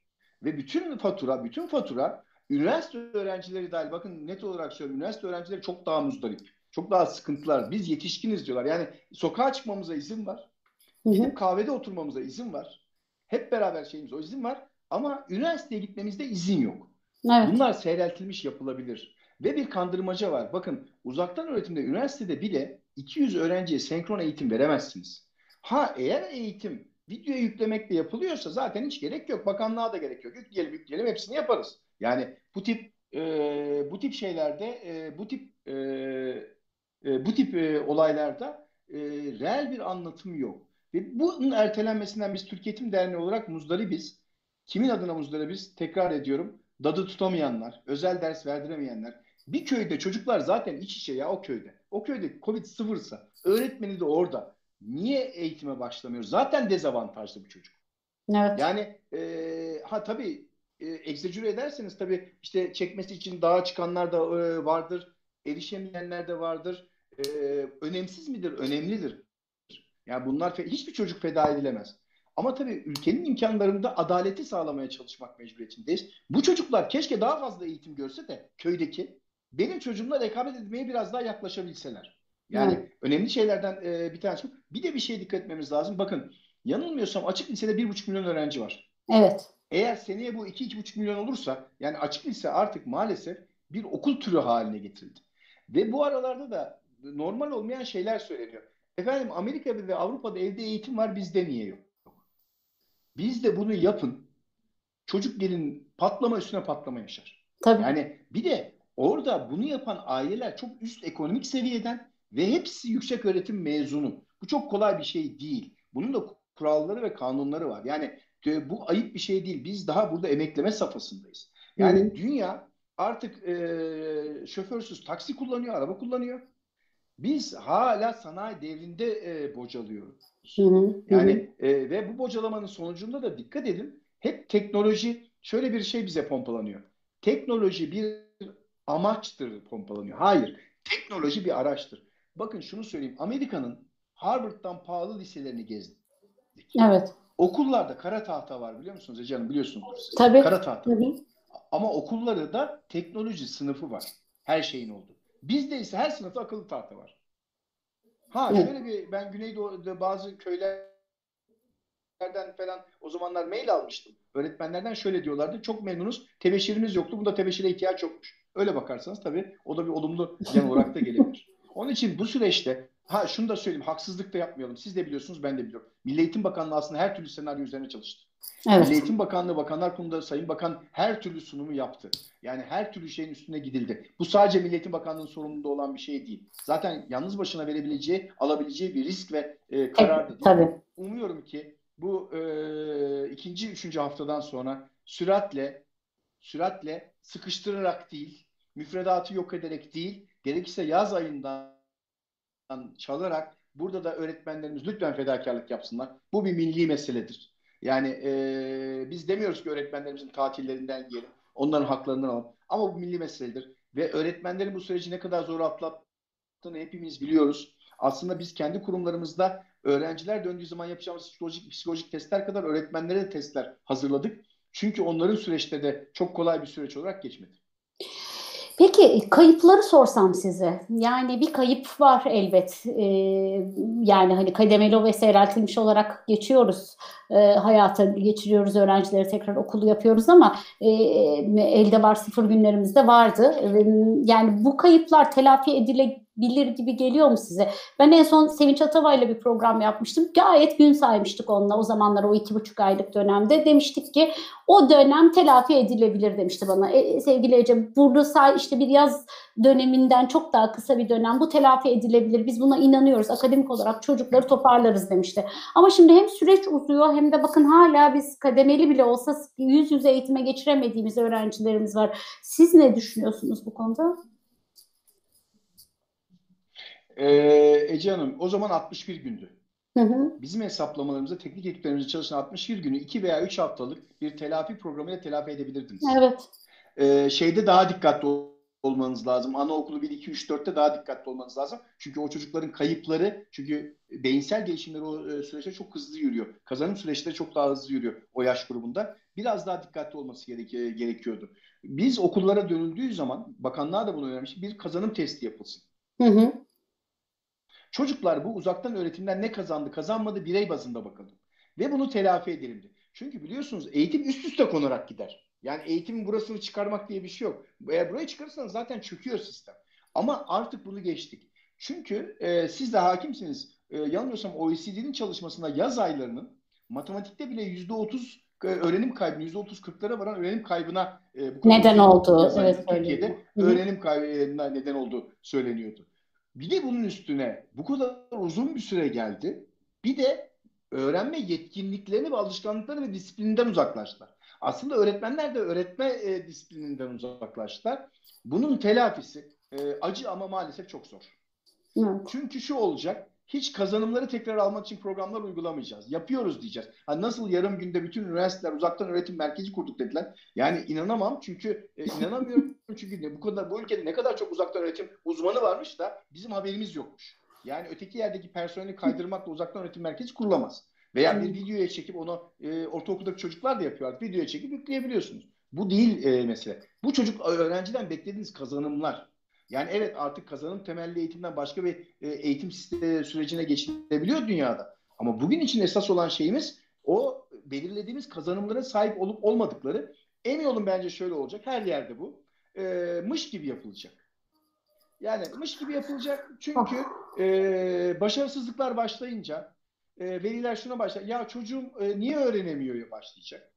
Speaker 3: Ve bütün fatura, bütün fatura üniversite öğrencileri dahil bakın net olarak söylüyorum üniversite öğrencileri çok daha muzdarip. Çok daha sıkıntılar. Biz yetişkiniz diyorlar. Yani sokağa çıkmamıza izin var. Gidip kahvede oturmamıza izin var. Hep beraber şeyimiz o izin var. Ama üniversiteye gitmemizde izin yok. Evet. Bunlar seyreltilmiş yapılabilir. Ve bir kandırmaca var. Bakın uzaktan öğretimde üniversitede bile 200 öğrenciye senkron eğitim veremezsiniz. Ha eğer eğitim videoya yüklemekle yapılıyorsa zaten hiç gerek yok. Bakanlığa da gerek yok. Yükleyelim yükleyelim hepsini yaparız. Yani bu tip e, bu tip şeylerde e, bu tip e, e, bu tip e, olaylarda e, reel bir anlatım yok. Ve bunun ertelenmesinden biz Türkiye Eğitim Derneği olarak muzdaribiz. Kimin adına muzdaribiz? Tekrar ediyorum. Dadı tutamayanlar, özel ders verdiremeyenler. Bir köyde çocuklar zaten iç içe ya o köyde. O köyde Covid sıfırsa, öğretmeni de orada. Niye eğitime başlamıyor? Zaten dezavantajlı bir çocuk. Evet. Yani e, ha tabii e, egzecüre ederseniz tabii işte çekmesi için dağa çıkanlar da e, vardır. Erişemeyenler de vardır. E, önemsiz midir? Önemlidir. Yani bunlar hiçbir çocuk feda edilemez. Ama tabii ülkenin imkanlarında adaleti sağlamaya çalışmak mecburiyetindeyiz. Bu çocuklar keşke daha fazla eğitim görse de köydeki benim çocuğumla rekabet etmeye biraz daha yaklaşabilseler. Yani evet. önemli şeylerden e, bir tanesi. Bir de bir şey dikkat etmemiz lazım. Bakın yanılmıyorsam açık lisede 1,5 milyon öğrenci var.
Speaker 1: Evet.
Speaker 3: Eğer seneye bu 2-2,5 milyon olursa yani açık lise artık maalesef bir okul türü haline getirildi. Ve bu aralarda da normal olmayan şeyler söyleniyor. Efendim Amerika'da ve Avrupa'da evde eğitim var bizde niye yok? Biz de bunu yapın. Çocuk gelin patlama üstüne patlama yaşar. Tabii. Yani bir de orada bunu yapan aileler çok üst ekonomik seviyeden ve hepsi yüksek öğretim mezunu. Bu çok kolay bir şey değil. Bunun da kuralları ve kanunları var. Yani e, bu ayıp bir şey değil. Biz daha burada emekleme safhasındayız. Yani Hı-hı. dünya artık e, şoförsüz taksi kullanıyor, araba kullanıyor. Biz hala sanayi devrinde e, bocalıyoruz. Hı hı, yani hı. E, ve bu bocalamanın sonucunda da dikkat edin hep teknoloji şöyle bir şey bize pompalanıyor. Teknoloji bir amaçtır pompalanıyor. Hayır. Teknoloji bir araçtır. Bakın şunu söyleyeyim. Amerika'nın Harvard'dan pahalı liselerini gezdik.
Speaker 1: Evet.
Speaker 3: Okullarda kara tahta var biliyor musunuz Ece Hanım? Biliyorsunuz. Siz.
Speaker 1: Tabii.
Speaker 3: Kara tahta.
Speaker 1: Tabii.
Speaker 3: Ama okulları da teknoloji sınıfı var. Her şeyin olduğu. Bizde ise her sınıfta akıllı tahta var. Ha evet. şöyle bir ben Güneydoğu'da bazı köylerden falan o zamanlar mail almıştım. Öğretmenlerden şöyle diyorlardı. Çok memnunuz. Tebeşirimiz yoktu. Bunda tebeşire ihtiyaç yokmuş. Öyle bakarsanız tabii o da bir olumlu yan olarak da gelebilir. Onun için bu süreçte ha şunu da söyleyeyim haksızlık da yapmayalım. Siz de biliyorsunuz ben de biliyorum. Milli Eğitim Bakanlığı aslında her türlü senaryo üzerine çalıştı. Evet. Milli Eğitim Bakanlığı, Bakanlar Kurulu'nda Sayın Bakan her türlü sunumu yaptı. Yani her türlü şeyin üstüne gidildi. Bu sadece Milli Eğitim Bakanlığı'nın sorumluluğunda olan bir şey değil. Zaten yalnız başına verebileceği, alabileceği bir risk ve e, karar
Speaker 1: evet, Tabii.
Speaker 3: Umuyorum ki bu e, ikinci, üçüncü haftadan sonra süratle süratle sıkıştırarak değil, müfredatı yok ederek değil, gerekirse yaz ayından çalarak burada da öğretmenlerimiz lütfen fedakarlık yapsınlar. Bu bir milli meseledir. Yani e, biz demiyoruz ki öğretmenlerimizin tatillerinden yiyelim. Onların haklarından alalım. Ama bu milli meseledir. Ve öğretmenlerin bu süreci ne kadar zor atlattığını hepimiz biliyoruz. Aslında biz kendi kurumlarımızda öğrenciler döndüğü zaman yapacağımız psikolojik, psikolojik testler kadar öğretmenlere de testler hazırladık. Çünkü onların süreçte de çok kolay bir süreç olarak geçmedi.
Speaker 1: Peki kayıpları sorsam size. Yani bir kayıp var elbet. Ee, yani hani kademeli ve seyreltilmiş olarak geçiyoruz. E, hayata geçiriyoruz. Öğrencileri tekrar okulu yapıyoruz ama e, elde var sıfır günlerimizde vardı. E, yani bu kayıplar telafi edilebilir bilir gibi geliyor mu size? Ben en son Sevinç Atavay'la bir program yapmıştım. Gayet gün saymıştık onunla o zamanlar o iki buçuk aylık dönemde. Demiştik ki o dönem telafi edilebilir demişti bana. E, sevgili Ece burada işte bir yaz döneminden çok daha kısa bir dönem bu telafi edilebilir. Biz buna inanıyoruz. Akademik olarak çocukları toparlarız demişti. Ama şimdi hem süreç uzuyor hem de bakın hala biz kademeli bile olsa yüz yüze eğitime geçiremediğimiz öğrencilerimiz var. Siz ne düşünüyorsunuz bu konuda?
Speaker 3: Ee, Ece Hanım o zaman 61 gündü. Hı hı. Bizim hesaplamalarımızda teknik ekiplerimizde çalışan 61 günü 2 veya 3 haftalık bir telafi programıyla telafi edebilirdiniz.
Speaker 1: Evet.
Speaker 3: Ee, şeyde daha dikkatli olmanız lazım. Anaokulu 1, 2, 3, 4'te daha dikkatli olmanız lazım. Çünkü o çocukların kayıpları, çünkü beyinsel gelişimleri o e, süreçte çok hızlı yürüyor. Kazanım süreçleri çok daha hızlı yürüyor o yaş grubunda. Biraz daha dikkatli olması gerek, gerekiyordu. Biz okullara dönüldüğü zaman, bakanlar da bunu önermiş, bir kazanım testi yapılsın. Hı hı. Çocuklar bu uzaktan öğretimden ne kazandı, kazanmadı birey bazında bakalım. Ve bunu telafi edelim. Çünkü biliyorsunuz eğitim üst üste konarak gider. Yani eğitimin burasını çıkarmak diye bir şey yok. Eğer burayı çıkarırsanız zaten çöküyor sistem. Ama artık bunu geçtik. Çünkü e, siz de hakimsiniz. E, yanılmıyorsam OECD'nin çalışmasında yaz aylarının matematikte bile yüzde otuz e, öğrenim kaybı, yüzde otuz kırklara varan öğrenim kaybına
Speaker 1: e, bu neden oldu. Evet,
Speaker 3: Türkiye'de öğrenim kaybına neden olduğu söyleniyordu. Bir de bunun üstüne bu kadar uzun bir süre geldi. Bir de öğrenme yetkinliklerini ve alışkanlıkları ve disiplininden uzaklaştılar. Aslında öğretmenler de öğretme e, disiplininden uzaklaştılar. Bunun telafisi e, acı ama maalesef çok zor. Evet. Çünkü şu olacak, hiç kazanımları tekrar almak için programlar uygulamayacağız. Yapıyoruz diyeceğiz. Ha nasıl yarım günde bütün üniversiteler uzaktan öğretim merkezi kurduk dediler. Yani inanamam çünkü e, inanamıyorum çünkü ne, bu kadar bu ülkede ne kadar çok uzaktan öğretim uzmanı varmış da bizim haberimiz yokmuş. Yani öteki yerdeki personeli kaydırmakla uzaktan öğretim merkezi kurulamaz. Veya bir videoya çekip onu e, ortaokuldaki çocuklar da yapıyor artık. Videoya çekip yükleyebiliyorsunuz. Bu değil e, mesele. Bu çocuk öğrenciden beklediğiniz kazanımlar. Yani evet artık kazanım temelli eğitimden başka bir e, eğitim sürecine geçilebiliyor dünyada. Ama bugün için esas olan şeyimiz o belirlediğimiz kazanımlara sahip olup olmadıkları. Emin olun bence şöyle olacak. Her yerde bu. E, mış gibi yapılacak. Yani mış gibi yapılacak çünkü e, başarısızlıklar başlayınca e, veliler şuna başlar. Ya çocuğum e, niye öğrenemiyor başlayacak.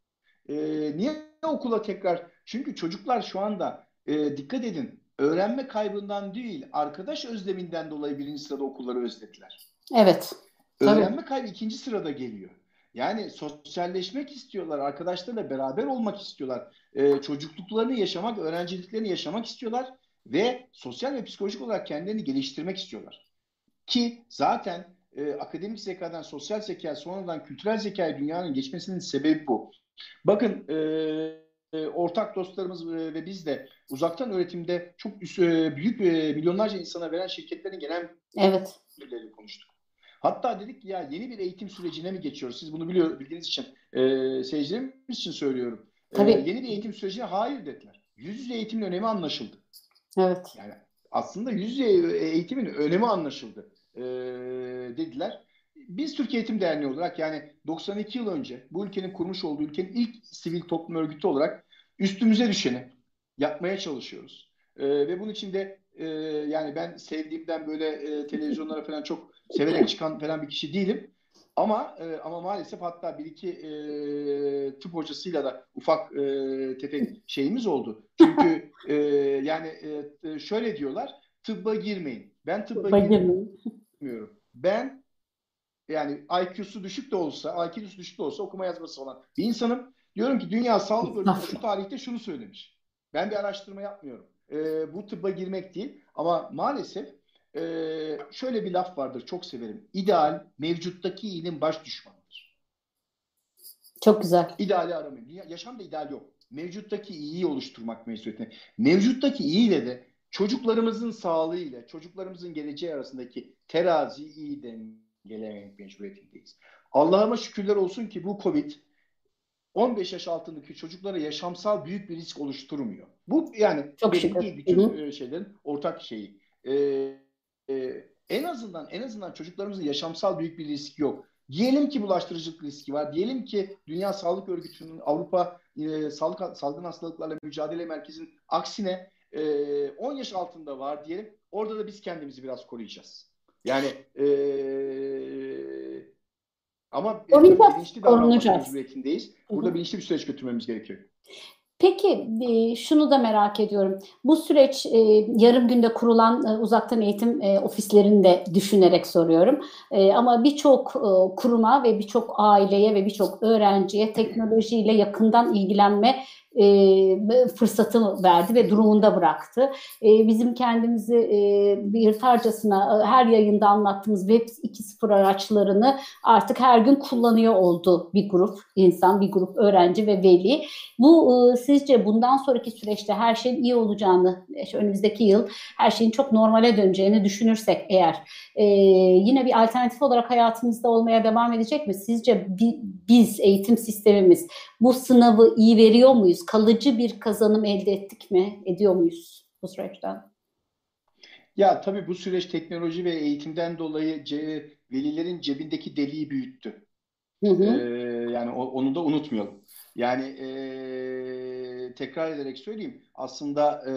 Speaker 3: E, niye okula tekrar? Çünkü çocuklar şu anda e, dikkat edin öğrenme kaybından değil arkadaş özleminden dolayı birinci sırada okulları özlediler.
Speaker 1: Evet.
Speaker 3: Öğrenme tabii. kaybı ikinci sırada geliyor. Yani sosyalleşmek istiyorlar, arkadaşlarla beraber olmak istiyorlar. Ee, çocukluklarını yaşamak, öğrenciliklerini yaşamak istiyorlar ve sosyal ve psikolojik olarak kendilerini geliştirmek istiyorlar. Ki zaten e, akademik zekadan sosyal zeka sonradan kültürel zekaya dünyanın geçmesinin sebebi bu. Bakın e, ortak dostlarımız e, ve biz de uzaktan öğretimde çok e, büyük e, milyonlarca insana veren şirketlerin genel
Speaker 1: evet.
Speaker 3: konuştuk. Hatta dedik ki ya yeni bir eğitim sürecine mi geçiyoruz? Siz bunu biliyor, bildiğiniz için e, seyircilerimiz için söylüyorum. E, Tabii. E, yeni bir eğitim sürecine hayır dediler. Yüz yüze eğitimin önemi anlaşıldı.
Speaker 1: Evet.
Speaker 3: Yani aslında yüz yüze eğitimin önemi anlaşıldı e, dediler. Biz Türkiye Eğitim Derneği olarak yani 92 yıl önce bu ülkenin kurmuş olduğu ülkenin ilk sivil toplum örgütü olarak üstümüze düşeni yapmaya çalışıyoruz. E, ve bunun için de e, yani ben sevdiğimden böyle e, televizyonlara falan çok severek çıkan falan bir kişi değilim. Ama e, ama maalesef hatta bir iki e, tıp hocasıyla da ufak e, tefek şeyimiz oldu. Çünkü e, yani e, şöyle diyorlar tıbba girmeyin. Ben tıbba girmiyorum. Ben yani IQ'su düşük de olsa, IQ'su düşük de olsa okuma yazması olan bir insanım. Diyorum ki Dünya Sağlık Örgütü şu tarihte şunu söylemiş. Ben bir araştırma yapmıyorum. E, bu tıbba girmek değil ama maalesef e, şöyle bir laf vardır çok severim. İdeal mevcuttaki iyinin baş düşmanıdır.
Speaker 1: Çok güzel.
Speaker 3: İdeali aramayın. Yaşamda ideal yok. Mevcuttaki iyiyi oluşturmak mecburiyetine. Mevcuttaki iyi ile de çocuklarımızın sağlığı ile çocuklarımızın geleceği arasındaki terazi iyi dengelemek mecburiyetindeyiz. Allah'ıma şükürler olsun ki bu Covid 15 yaş altındaki çocuklara yaşamsal büyük bir risk oluşturmuyor. Bu yani Çok belki bütün Hı-hı. E, şeylerin ortak şeyi. Ee, e, en azından en azından çocuklarımızın yaşamsal büyük bir riski yok. Diyelim ki bulaştırıcılık riski var. Diyelim ki Dünya Sağlık Örgütü'nün Avrupa e, Sağlık Salgın Hastalıklarla Mücadele Merkezi'nin aksine e, 10 yaş altında var diyelim. Orada da biz kendimizi biraz koruyacağız. Yani e, ama bilinçli davranmak mecburiyetindeyiz. Burada bilinçli bir süreç götürmemiz gerekiyor.
Speaker 1: Peki e, şunu da merak ediyorum. Bu süreç e, yarım günde kurulan e, uzaktan eğitim ofislerini de düşünerek soruyorum. Ama birçok kuruma ve birçok aileye ve birçok öğrenciye teknolojiyle yakından ilgilenme e, fırsatı verdi ve durumunda bıraktı. E, bizim kendimizi e, yırtarcasına e, her yayında anlattığımız Web 2.0 araçlarını artık her gün kullanıyor oldu bir grup insan, bir grup öğrenci ve veli. Bu e, sizce bundan sonraki süreçte her şeyin iyi olacağını, işte önümüzdeki yıl her şeyin çok normale döneceğini düşünürsek eğer e, yine bir alternatif olarak hayatımızda olmaya devam edecek mi? Sizce bi, biz eğitim sistemimiz bu sınavı iyi veriyor muyuz? Kalıcı bir kazanım elde ettik mi? Ediyor muyuz bu süreçten?
Speaker 3: Ya tabii bu süreç teknoloji ve eğitimden dolayı ce, velilerin cebindeki deliği büyüttü. Hı hı. Ee, yani onu da unutmayalım. Yani e, tekrar ederek söyleyeyim. Aslında e,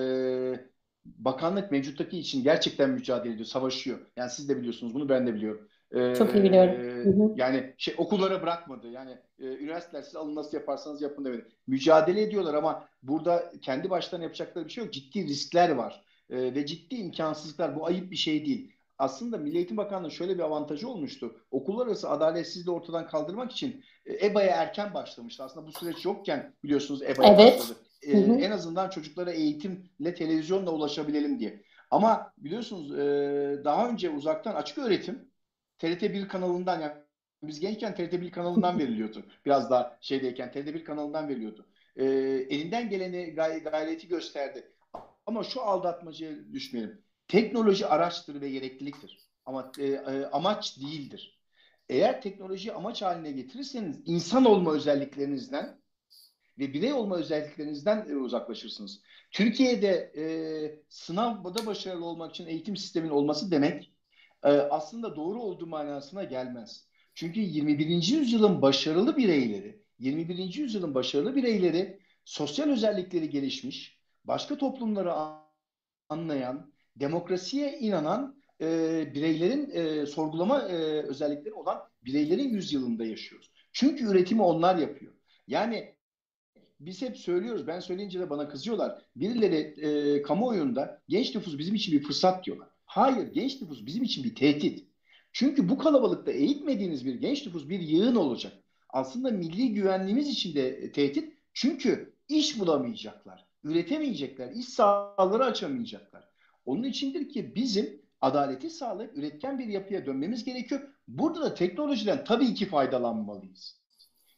Speaker 3: bakanlık mevcuttaki için gerçekten mücadele ediyor, savaşıyor. Yani siz de biliyorsunuz bunu, ben de biliyorum.
Speaker 1: Ee, Çok iyi biliyorum.
Speaker 3: Yani şey okullara bırakmadı. Yani e, üniversiteler siz alın nasıl yaparsanız yapın demedi. Mücadele ediyorlar ama burada kendi başlarına yapacakları bir şey yok. Ciddi riskler var. E, ve ciddi imkansızlıklar. Bu ayıp bir şey değil aslında Milli Eğitim Bakanlığı şöyle bir avantajı olmuştu. Okullar arası adaletsizliği ortadan kaldırmak için e, EBA'ya erken başlamıştı. Aslında bu süreç yokken biliyorsunuz EBA'ya evet. başladı. E, hı hı. En azından çocuklara eğitimle, televizyonla ulaşabilelim diye. Ama biliyorsunuz e, daha önce uzaktan açık öğretim TRT1 kanalından yani biz gençken TRT1 kanalından veriliyordu. Biraz daha şeydeyken TRT1 kanalından veriliyordu. E, elinden geleni gay gayreti gösterdi. Ama şu aldatmacıya düşmeyelim. Teknoloji araçtır ve gerekliliktir. Ama e, e, amaç değildir. Eğer teknoloji amaç haline getirirseniz insan olma özelliklerinizden ve birey olma özelliklerinizden e, uzaklaşırsınız. Türkiye'de e, sınavda başarılı olmak için eğitim sistemin olması demek e, aslında doğru olduğu manasına gelmez. Çünkü 21. yüzyılın başarılı bireyleri, 21. yüzyılın başarılı bireyleri sosyal özellikleri gelişmiş, başka toplumları anlayan, demokrasiye inanan e, bireylerin e, sorgulama e, özellikleri olan bireylerin yüzyılında yaşıyoruz. Çünkü üretimi onlar yapıyor. Yani biz hep söylüyoruz, ben söyleyince de bana kızıyorlar. Birileri e, kamuoyunda genç nüfus bizim için bir fırsat diyorlar. Hayır, genç nüfus bizim için bir tehdit. Çünkü bu kalabalıkta eğitmediğiniz bir genç nüfus bir yığın olacak. Aslında milli güvenliğimiz için de tehdit. Çünkü iş bulamayacaklar, üretemeyecekler, iş sahaları açamayacaklar. Onun içindir ki bizim adaleti sağlayıp üretken bir yapıya dönmemiz gerekiyor. Burada da teknolojiden tabii ki faydalanmalıyız.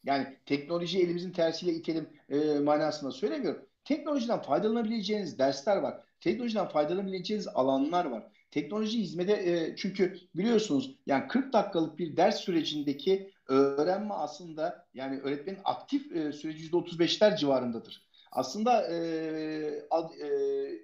Speaker 3: Yani teknoloji elimizin tersiyle itelim e, manasında söylemiyorum. Teknolojiden faydalanabileceğiniz dersler var. Teknolojiden faydalanabileceğiniz alanlar var. Teknoloji hizmete e, çünkü biliyorsunuz yani 40 dakikalık bir ders sürecindeki öğrenme aslında yani öğretmenin aktif e, süreci %35'ler civarındadır. Aslında e, ad, e,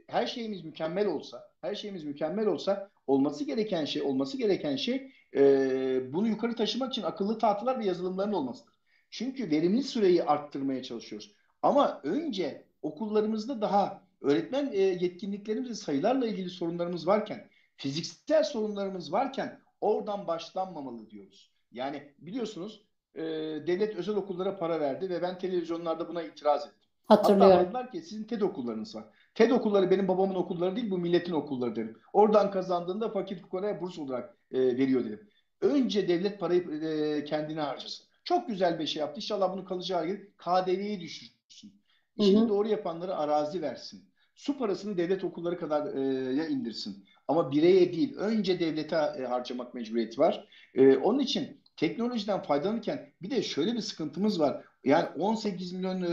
Speaker 3: her şeyimiz mükemmel olsa, her şeyimiz mükemmel olsa olması gereken şey, olması gereken şey e, bunu yukarı taşımak için akıllı tahtalar ve yazılımların olmasıdır. Çünkü verimli süreyi arttırmaya çalışıyoruz. Ama önce okullarımızda daha öğretmen e, yetkinliklerimiz ve sayılarla ilgili sorunlarımız varken, fiziksel sorunlarımız varken oradan başlanmamalı diyoruz. Yani biliyorsunuz e, devlet özel okullara para verdi ve ben televizyonlarda buna itiraz ettim.
Speaker 1: Hatırlıyorum.
Speaker 3: Hatta dediler ki sizin TED okullarınız var. TED okulları benim babamın okulları değil bu milletin okulları dedim. Oradan kazandığında fakir fukaraya burs olarak e, veriyor dedim. Önce devlet parayı e, kendine harcasın. Çok güzel bir şey yaptı. İnşallah bunu kalıcı hale gelir. KDV'yi düşürsün. İşini Hı-hı. doğru yapanlara arazi versin. Su parasını devlet okulları kadar e, ya indirsin. Ama bireye değil. Önce devlete e, harcamak mecburiyeti var. E, onun için teknolojiden faydalanırken bir de şöyle bir sıkıntımız var. Yani 18 milyon e,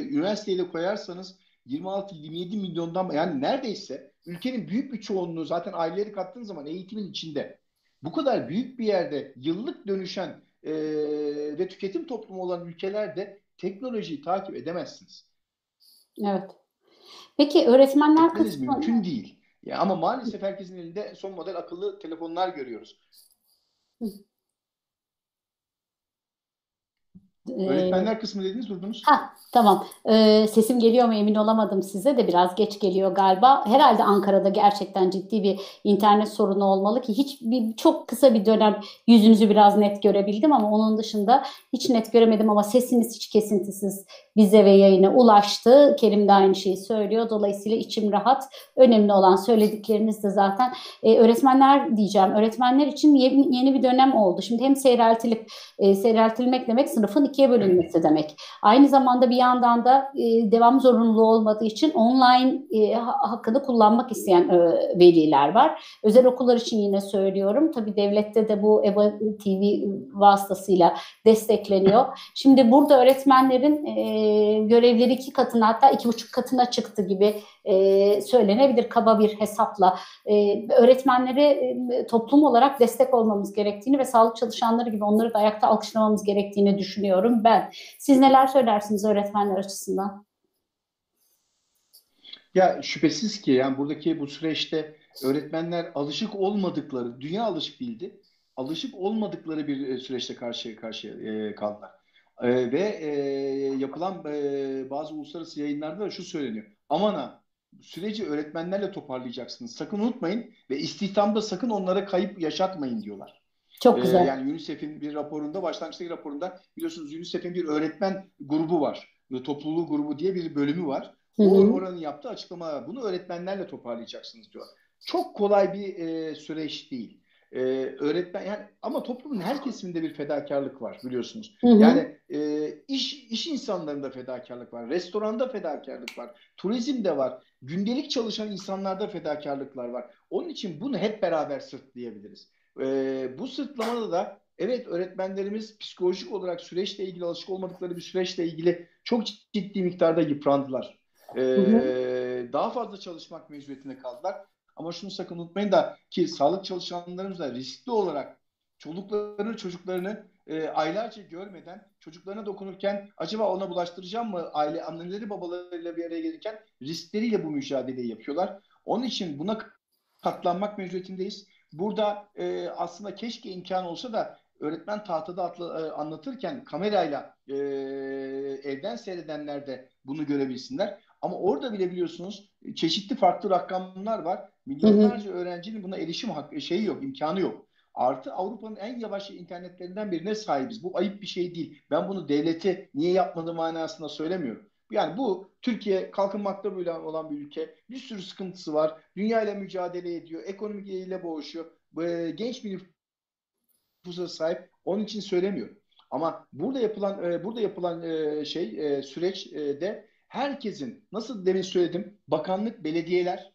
Speaker 3: üniversiteyle koyarsanız 26-27 milyondan yani neredeyse ülkenin büyük bir çoğunluğu zaten aileleri kattığın zaman eğitimin içinde. Bu kadar büyük bir yerde yıllık dönüşen e, ve tüketim toplumu olan ülkelerde teknolojiyi takip edemezsiniz.
Speaker 1: Evet. Peki öğretmenler
Speaker 3: kısmı... mümkün değil. Ya ama maalesef herkesin elinde son model akıllı telefonlar görüyoruz. Öğretmenler kısmı dediniz durdunuz.
Speaker 1: Ha, tamam. Ee, sesim geliyor mu emin olamadım size de biraz geç geliyor galiba. Herhalde Ankara'da gerçekten ciddi bir internet sorunu olmalı ki hiç bir, çok kısa bir dönem yüzünüzü biraz net görebildim ama onun dışında hiç net göremedim ama sesiniz hiç kesintisiz bize ve yayına ulaştı. Kerim de aynı şeyi söylüyor. Dolayısıyla içim rahat. Önemli olan söyledikleriniz de zaten e, öğretmenler diyeceğim. Öğretmenler için yeni, yeni bir dönem oldu. Şimdi hem seyreltilip e, seyreltilmek demek sınıfın ikiye bölünmesi demek. Aynı zamanda bir yandan da e, devam zorunluluğu olmadığı için online e, hakkını kullanmak isteyen e, veliler var. Özel okullar için yine söylüyorum. Tabii devlette de bu EBA TV vasıtasıyla destekleniyor. Şimdi burada öğretmenlerin e, görevleri iki katına hatta iki buçuk katına çıktı gibi e, söylenebilir kaba bir hesapla. E, öğretmenlere e, toplum olarak destek olmamız gerektiğini ve sağlık çalışanları gibi onları da ayakta alkışlamamız gerektiğini düşünüyorum ben. Siz neler söylersiniz öğretmenler açısından?
Speaker 3: Ya şüphesiz ki yani buradaki bu süreçte öğretmenler alışık olmadıkları, dünya alışık değildi. Alışık olmadıkları bir e, süreçte karşı karşıya e, kaldılar. E, ve e, yapılan e, bazı uluslararası yayınlarda da şu söyleniyor. Aman ha süreci öğretmenlerle toparlayacaksınız. Sakın unutmayın ve istihdamda sakın onlara kayıp yaşatmayın diyorlar.
Speaker 1: Çok güzel.
Speaker 3: Ee, yani UNICEF'in bir raporunda, başlangıçtaki raporunda biliyorsunuz UNICEF'in bir öğretmen grubu var. Topluluğu grubu diye bir bölümü var. Hı hı. O oranın yaptığı açıklama bunu öğretmenlerle toparlayacaksınız diyor. Çok kolay bir e, süreç değil. E, öğretmen yani ama toplumun her kesiminde bir fedakarlık var biliyorsunuz. Hı hı. Yani e, iş iş insanlarında fedakarlık var, restoranda fedakarlık var, turizmde var, gündelik çalışan insanlarda fedakarlıklar var. Onun için bunu hep beraber sırtlayabiliriz. E, bu sırtlamada da evet öğretmenlerimiz psikolojik olarak süreçle ilgili alışık olmadıkları bir süreçle ilgili çok ciddi miktarda yıprandılar. E, hı hı. Daha fazla çalışmak mecburiyetine kaldılar. Ama şunu sakın unutmayın da ki sağlık çalışanlarımız da riskli olarak çocuklarını çocuklarını e, aylarca görmeden çocuklarına dokunurken acaba ona bulaştıracağım mı aile anneleri babalarıyla bir araya gelirken riskleriyle bu mücadeleyi yapıyorlar. Onun için buna katlanmak mecburiyetindeyiz. Burada e, aslında keşke imkan olsa da öğretmen tahtada atla, e, anlatırken kamerayla e, evden seyredenler de bunu görebilsinler. Ama orada bile biliyorsunuz çeşitli farklı rakamlar var. Milyonlarca öğrencinin buna erişim hakkı, şeyi yok, imkanı yok. Artı Avrupa'nın en yavaş internetlerinden birine sahibiz. Bu ayıp bir şey değil. Ben bunu devleti niye yapmadığı manasında söylemiyorum. Yani bu Türkiye kalkınmakta böyle olan bir ülke. Bir sürü sıkıntısı var. Dünya ile mücadele ediyor. Ekonomik ile boğuşuyor. Genç bir nüfusa sahip. Onun için söylemiyorum. Ama burada yapılan e, burada yapılan e, şey e, süreçte herkesin nasıl demin söyledim bakanlık, belediyeler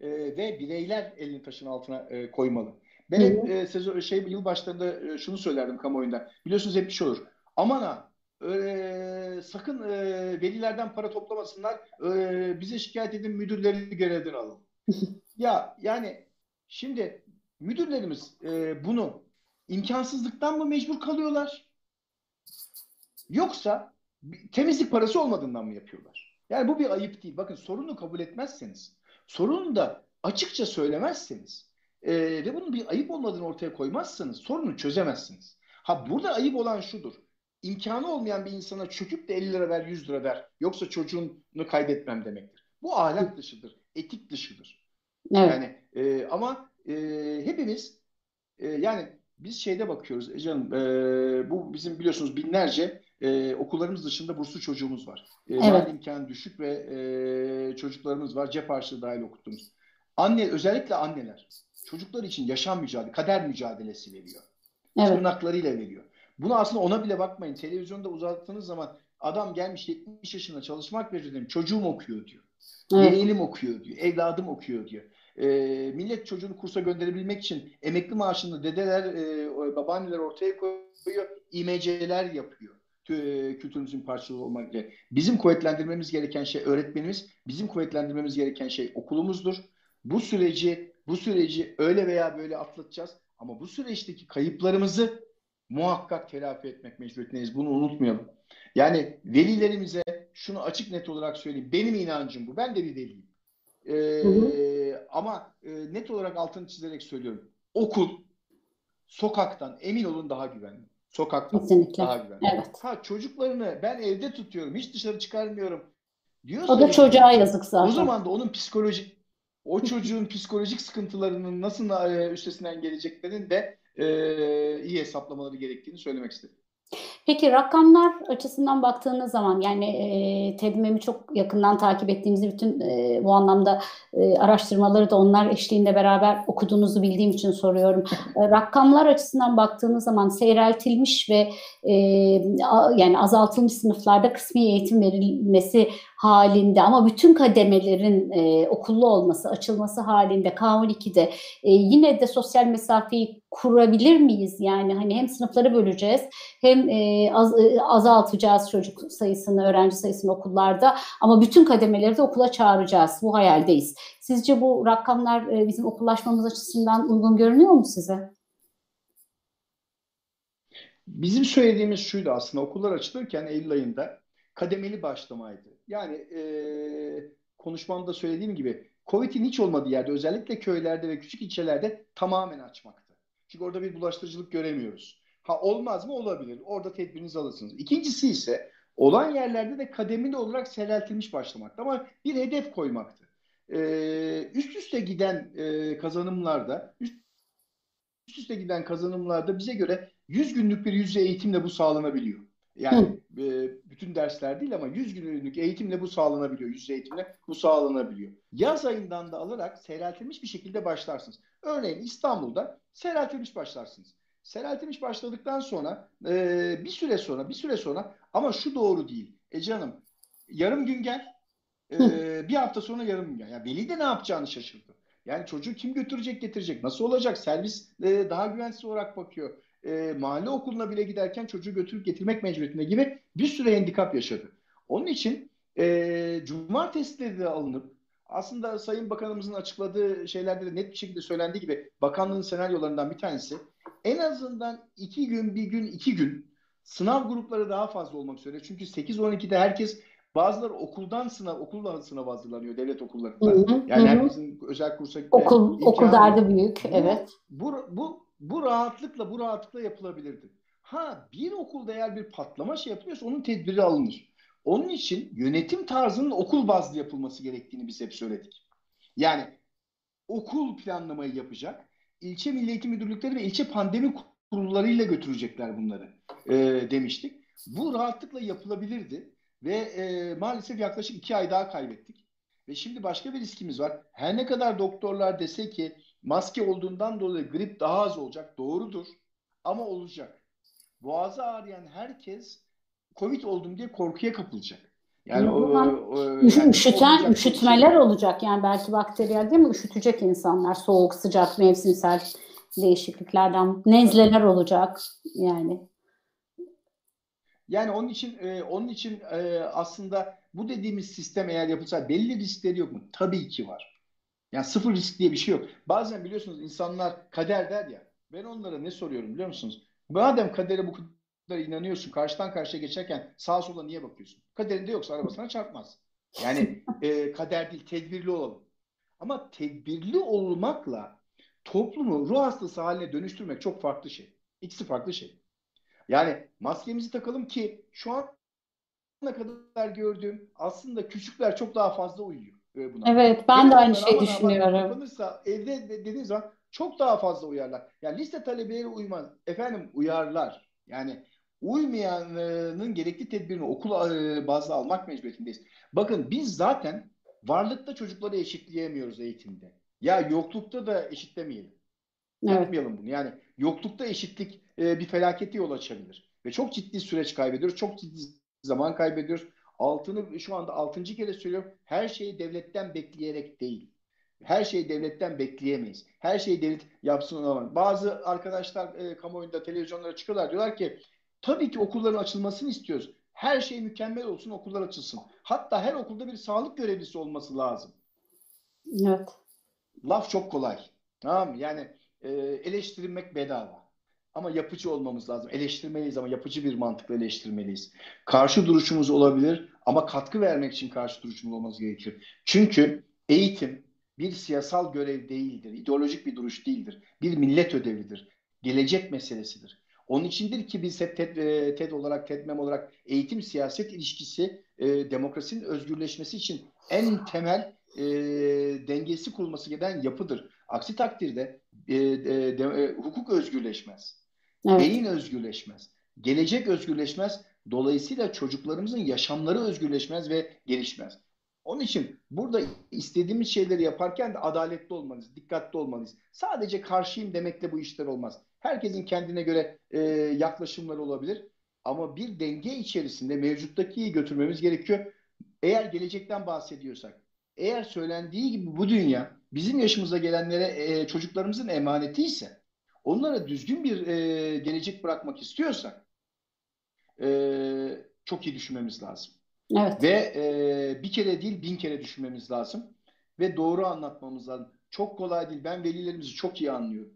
Speaker 3: ve bireyler elini taşın altına koymalı. Ben hep e, sezon, şey yıl başlarında şunu söylerdim kamuoyunda. Biliyorsunuz hep bir şey olur. Aman ha e, sakın e, velilerden para toplamasınlar. E, bize şikayet edin müdürleri görevden alın. ya yani şimdi müdürlerimiz e, bunu imkansızlıktan mı mecbur kalıyorlar? Yoksa temizlik parası olmadığından mı yapıyorlar? Yani bu bir ayıp değil. Bakın sorunu kabul etmezseniz, sorunu da açıkça söylemezseniz e, ve bunun bir ayıp olmadığını ortaya koymazsanız sorunu çözemezsiniz. Ha burada ayıp olan şudur imkanı olmayan bir insana çöküp de 50 lira ver 100 lira ver. Yoksa çocuğunu kaybetmem demektir. Bu ahlak dışıdır. Etik dışıdır. Evet. Yani e, ama e, hepimiz e, yani biz şeyde bakıyoruz e, canım e, bu bizim biliyorsunuz binlerce e, okullarımız dışında burslu çocuğumuz var. E, evet. imkanı düşük ve e, çocuklarımız var. Cep harçlığı dahil okuttuğumuz. Anne özellikle anneler çocuklar için yaşam mücadelesi, kader mücadelesi veriyor. Evet. Tırnaklarıyla veriyor. Bunu aslında ona bile bakmayın. Televizyonda uzattığınız zaman adam gelmiş 70 yaşında çalışmak veriyor. Çocuğum okuyor diyor. Evet. Yeğenim okuyor diyor. Evladım okuyor diyor. E, millet çocuğunu kursa gönderebilmek için emekli maaşını dedeler, e, babaanneler ortaya koyuyor. İMC'ler yapıyor kültürümüzün parçası olmak üzere. Bizim kuvvetlendirmemiz gereken şey öğretmenimiz, bizim kuvvetlendirmemiz gereken şey okulumuzdur. Bu süreci bu süreci öyle veya böyle atlatacağız ama bu süreçteki kayıplarımızı muhakkak telafi etmek mecburiyetindeyiz. Bunu unutmayalım. Yani velilerimize şunu açık net olarak söyleyeyim. Benim inancım bu. Ben de bir veliyim. Ee, hı hı. Ama e, net olarak altını çizerek söylüyorum. Okul sokaktan emin olun daha güvenli. Sokaktan Kesinlikle. daha güvenli. Evet. Ha çocuklarını ben evde tutuyorum. Hiç dışarı çıkarmıyorum.
Speaker 1: Diyorsa, o da çocuğa yazık zaten.
Speaker 3: O zaman da onun psikolojik o çocuğun psikolojik sıkıntılarının nasıl e, üstesinden geleceklerini de e, iyi hesaplamaları gerektiğini söylemek istedim.
Speaker 1: Peki rakamlar açısından baktığınız zaman yani e, TEDMEM'i çok yakından takip ettiğinizi bütün e, bu anlamda e, araştırmaları da onlar eşliğinde beraber okuduğunuzu bildiğim için soruyorum. E, rakamlar açısından baktığınız zaman seyreltilmiş ve e, a, yani azaltılmış sınıflarda kısmi eğitim verilmesi halinde ama bütün kademelerin e, okullu olması, açılması halinde K12'de e, yine de sosyal mesafeyi kurabilir miyiz? Yani hani hem sınıfları böleceğiz hem e, az, e, azaltacağız çocuk sayısını, öğrenci sayısını okullarda ama bütün kademeleri de okula çağıracağız. Bu hayaldeyiz. Sizce bu rakamlar e, bizim okullaşmamız açısından uygun görünüyor mu size?
Speaker 3: Bizim söylediğimiz şuydu aslında okullar açılırken Eylül ayında kademeli başlamaydı. Yani e, konuşmamda söylediğim gibi Covid'in hiç olmadığı yerde özellikle köylerde ve küçük ilçelerde tamamen açmaktı. Çünkü orada bir bulaştırıcılık göremiyoruz. Ha olmaz mı? Olabilir. Orada tedbirinizi alırsınız. İkincisi ise olan yerlerde de kademeli olarak seyreltilmiş başlamaktı. Ama bir hedef koymaktı. Ee, üst üste giden e, kazanımlarda üst üst üste giden kazanımlarda bize göre 100 günlük bir yüzde eğitimle bu sağlanabiliyor. Yani e, bütün dersler değil ama 100 günlük eğitimle bu sağlanabiliyor. Yüz eğitimle bu sağlanabiliyor. Yaz ayından da alarak seyreltilmiş bir şekilde başlarsınız. Örneğin İstanbul'da seyreltilmiş başlarsınız. Seyreltilmiş başladıktan sonra e, bir süre sonra bir süre sonra ama şu doğru değil. Ece Hanım yarım gün gel e, bir hafta sonra yarım gün gel. Yani veli de ne yapacağını şaşırdı. Yani çocuğu kim götürecek getirecek? Nasıl olacak? Servis e, daha güvensiz olarak bakıyor e, mahalle okuluna bile giderken çocuğu götürüp getirmek mecburiyetinde gibi bir sürü handikap yaşadı. Onun için e, cumartesileri de alınıp aslında Sayın Bakanımızın açıkladığı şeylerde de net bir şekilde söylendiği gibi bakanlığın senaryolarından bir tanesi en azından iki gün, bir gün, iki gün sınav grupları daha fazla olmak üzere. Çünkü 8-12'de herkes bazıları okuldan sınav, okulla sınav hazırlanıyor devlet okullarında. Hı hı, yani hı. herkesin özel kursa gitme
Speaker 1: Okul, okul derdi büyük, bu, evet.
Speaker 3: Bu, bu, bu rahatlıkla bu rahatlıkla yapılabilirdi. Ha bir okulda eğer bir patlama şey yapılıyorsa onun tedbiri alınır. Onun için yönetim tarzının okul bazlı yapılması gerektiğini biz hep söyledik. Yani okul planlamayı yapacak, ilçe milli eğitim müdürlükleri ve ilçe pandemi kurullarıyla götürecekler bunları e, demiştik. Bu rahatlıkla yapılabilirdi ve e, maalesef yaklaşık iki ay daha kaybettik. Ve şimdi başka bir riskimiz var. Her ne kadar doktorlar dese ki maske olduğundan dolayı grip daha az olacak. Doğrudur. Ama olacak. Boğazı ağrıyan herkes Covid oldum diye korkuya kapılacak.
Speaker 1: Yani o, o, yani üşüten, olacak üşütmeler şey. olacak. Yani belki bakteriyel değil mi? Üşütecek insanlar. Soğuk, sıcak, mevsimsel değişikliklerden nezleler olacak. Yani
Speaker 3: yani onun için e, onun için e, aslında bu dediğimiz sistem eğer yapılsa belli riskleri yok mu? Tabii ki var. Yani sıfır risk diye bir şey yok. Bazen biliyorsunuz insanlar kader der ya. Ben onlara ne soruyorum biliyor musunuz? Madem kadere bu kadar inanıyorsun, karşıdan karşıya geçerken sağa sola niye bakıyorsun? Kaderinde yoksa arabasına çarpmaz. Yani e, kader değil, tedbirli olalım. Ama tedbirli olmakla toplumu ruh hastası haline dönüştürmek çok farklı şey. İkisi farklı şey. Yani maskemizi takalım ki şu an ne kadar gördüğüm aslında küçükler çok daha fazla uyuyor
Speaker 1: buna. Evet ben de aynı şeyi düşünüyorum.
Speaker 3: Kapanırsa evde dediğiniz zaman çok daha fazla uyarlar. Yani liste talebeleri uymaz. Efendim uyarlar. Yani uymayanın gerekli tedbirini okul e, bazlı almak mecburiyetindeyiz. Bakın biz zaten varlıkta çocukları eşitleyemiyoruz eğitimde. Ya yoklukta da eşitlemeyelim. Evet. Yapmayalım bunu. Yani yoklukta eşitlik e, bir felakete yol açabilir. Ve çok ciddi süreç kaybediyoruz. Çok ciddi zaman kaybediyoruz altını şu anda altıncı kere söylüyorum. Her şeyi devletten bekleyerek değil. Her şeyi devletten bekleyemeyiz. Her şeyi devlet yapsın olamaz. Bazı arkadaşlar e, kamuoyunda televizyonlara çıkıyorlar diyorlar ki tabii ki okulların açılmasını istiyoruz. Her şey mükemmel olsun okullar açılsın. Hatta her okulda bir sağlık görevlisi olması lazım.
Speaker 1: Evet.
Speaker 3: Laf çok kolay. Tamam? Yani e, eleştirilmek bedava. Ama yapıcı olmamız lazım. Eleştirmeliyiz ama yapıcı bir mantıkla eleştirmeliyiz. Karşı duruşumuz olabilir ama katkı vermek için karşı duruşumuz olmamız gerekir. Çünkü eğitim bir siyasal görev değildir. ideolojik bir duruş değildir. Bir millet ödevidir. Gelecek meselesidir. Onun içindir ki biz hep TED, e, TED olarak, TEDMEM olarak eğitim siyaset ilişkisi e, demokrasinin özgürleşmesi için en temel e, dengesi kurulması gereken yapıdır. Aksi takdirde e, e, de, e, hukuk özgürleşmez. Evet. Beyin özgürleşmez. Gelecek özgürleşmez. Dolayısıyla çocuklarımızın yaşamları özgürleşmez ve gelişmez. Onun için burada istediğimiz şeyleri yaparken de adaletli olmalıyız, dikkatli olmalıyız. Sadece karşıyım demekle bu işler olmaz. Herkesin kendine göre e, yaklaşımları olabilir. Ama bir denge içerisinde mevcuttakiyi götürmemiz gerekiyor. Eğer gelecekten bahsediyorsak, eğer söylendiği gibi bu dünya bizim yaşımıza gelenlere e, çocuklarımızın emaneti ise, onlara düzgün bir e, gelecek bırakmak istiyorsak, e, çok iyi düşünmemiz lazım. Evet. Ve e, bir kere değil bin kere düşünmemiz lazım. Ve doğru anlatmamız lazım. Çok kolay değil. Ben velilerimizi çok iyi anlıyorum.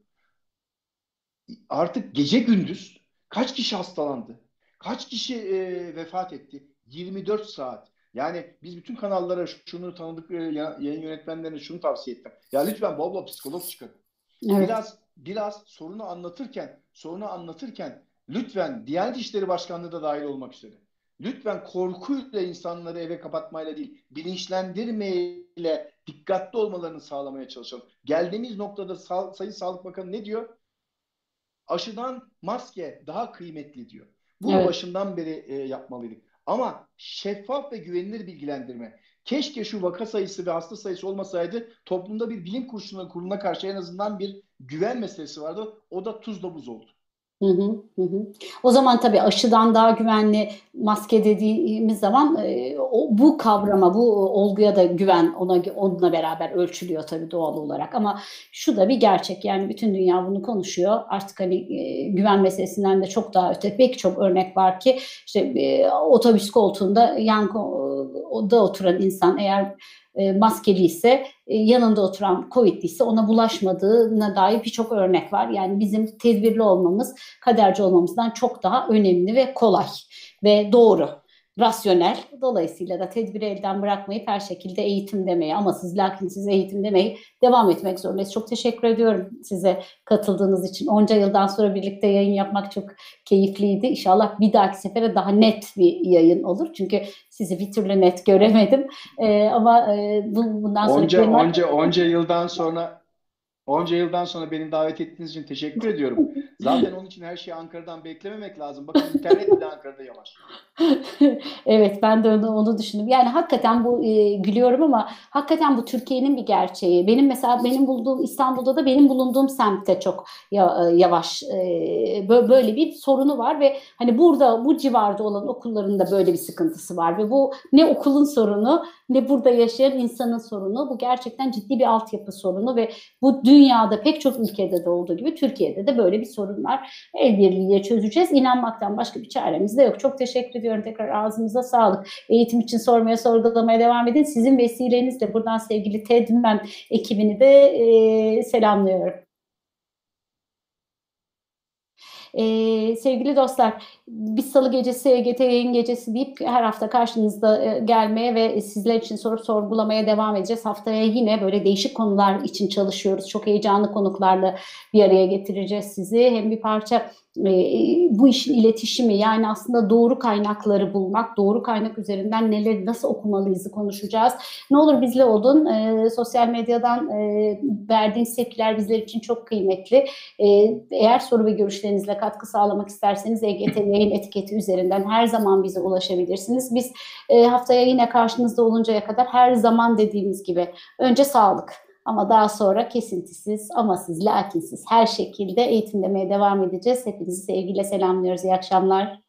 Speaker 3: Artık gece gündüz kaç kişi hastalandı? Kaç kişi e, vefat etti? 24 saat. Yani biz bütün kanallara şunu tanıdık e, yayın yönetmenlerine şunu tavsiye ettim. Ya lütfen bol bol psikolog çıkın. Evet. Biraz biraz sorunu anlatırken, sorunu anlatırken lütfen Diyanet İşleri Başkanlığı da dahil olmak üzere lütfen korkuyla insanları eve kapatmayla değil, bilinçlendirmeyle dikkatli olmalarını sağlamaya çalışalım. Geldiğimiz noktada Sa Sayın Sağlık Bakanı ne diyor? Aşıdan maske daha kıymetli diyor. Bunu evet. başından beri e, yapmalıydık. Ama şeffaf ve güvenilir bilgilendirme. Keşke şu vaka sayısı ve hasta sayısı olmasaydı toplumda bir bilim kuruluna, kuruluna karşı en azından bir güven meselesi vardı. O da tuzla buz oldu.
Speaker 1: Hı hı, hı. O zaman tabii aşıdan daha güvenli maske dediğimiz zaman e, o, bu kavrama, bu olguya da güven ona onunla beraber ölçülüyor tabii doğal olarak. Ama şu da bir gerçek yani bütün dünya bunu konuşuyor. Artık hani e, güven meselesinden de çok daha öte pek çok örnek var ki işte e, otobüs koltuğunda yan da oturan insan eğer e, maskeli ise e, yanında oturan Covid'li ise ona bulaşmadığına dair birçok örnek var. Yani bizim tedbirli olmamız kaderci olmamızdan çok daha önemli ve kolay ve doğru rasyonel. Dolayısıyla da tedbiri elden bırakmayıp her şekilde eğitim demeye ama siz lakin siz eğitim demeyi devam etmek zorundayız. Çok teşekkür ediyorum size katıldığınız için. Onca yıldan sonra birlikte yayın yapmak çok keyifliydi. İnşallah bir dahaki sefere daha net bir yayın olur. Çünkü sizi bir türlü net göremedim. Ee, ama e, bundan sonra...
Speaker 3: Onca, onca, onca, onca yıldan sonra Onca yıldan sonra beni davet ettiğiniz için teşekkür ediyorum. Zaten onun için her şeyi Ankara'dan beklememek lazım. Bakın internet bile Ankara'da yavaş.
Speaker 1: evet ben de onu, onu düşündüm. Yani hakikaten bu e, gülüyorum ama hakikaten bu Türkiye'nin bir gerçeği. Benim mesela benim bulduğum İstanbul'da da benim bulunduğum semtte çok e, yavaş e, böyle bir sorunu var ve hani burada bu civarda olan okulların da böyle bir sıkıntısı var ve bu ne okulun sorunu ne burada yaşayan insanın sorunu. Bu gerçekten ciddi bir altyapı sorunu ve bu dünyada pek çok ülkede de olduğu gibi Türkiye'de de böyle bir sorun var. El birliğiyle çözeceğiz. İnanmaktan başka bir çaremiz de yok. Çok teşekkür ediyorum tekrar ağzınıza sağlık. Eğitim için sormaya sorgulamaya devam edin. Sizin vesilenizle buradan sevgili TEDMEM ekibini de e, selamlıyorum. Ee, sevgili dostlar, bir salı gecesi, EGT yayın gecesi deyip her hafta karşınızda e, gelmeye ve sizler için sorup sorgulamaya devam edeceğiz. Haftaya yine böyle değişik konular için çalışıyoruz. Çok heyecanlı konuklarla bir araya getireceğiz sizi. Hem bir parça e, bu işin iletişimi yani aslında doğru kaynakları bulmak, doğru kaynak üzerinden neleri nasıl okumalıyızı konuşacağız. Ne olur bizle olun. E, sosyal medyadan e, verdiğiniz tepkiler bizler için çok kıymetli. E, eğer soru ve görüşlerinizle katkı sağlamak isterseniz EGT yayın etiketi üzerinden her zaman bize ulaşabilirsiniz. Biz e, haftaya yine karşınızda oluncaya kadar her zaman dediğimiz gibi önce sağlık ama daha sonra kesintisiz, amasız, lakinsiz her şekilde eğitim demeye devam edeceğiz. Hepinizi sevgiyle selamlıyoruz. İyi akşamlar.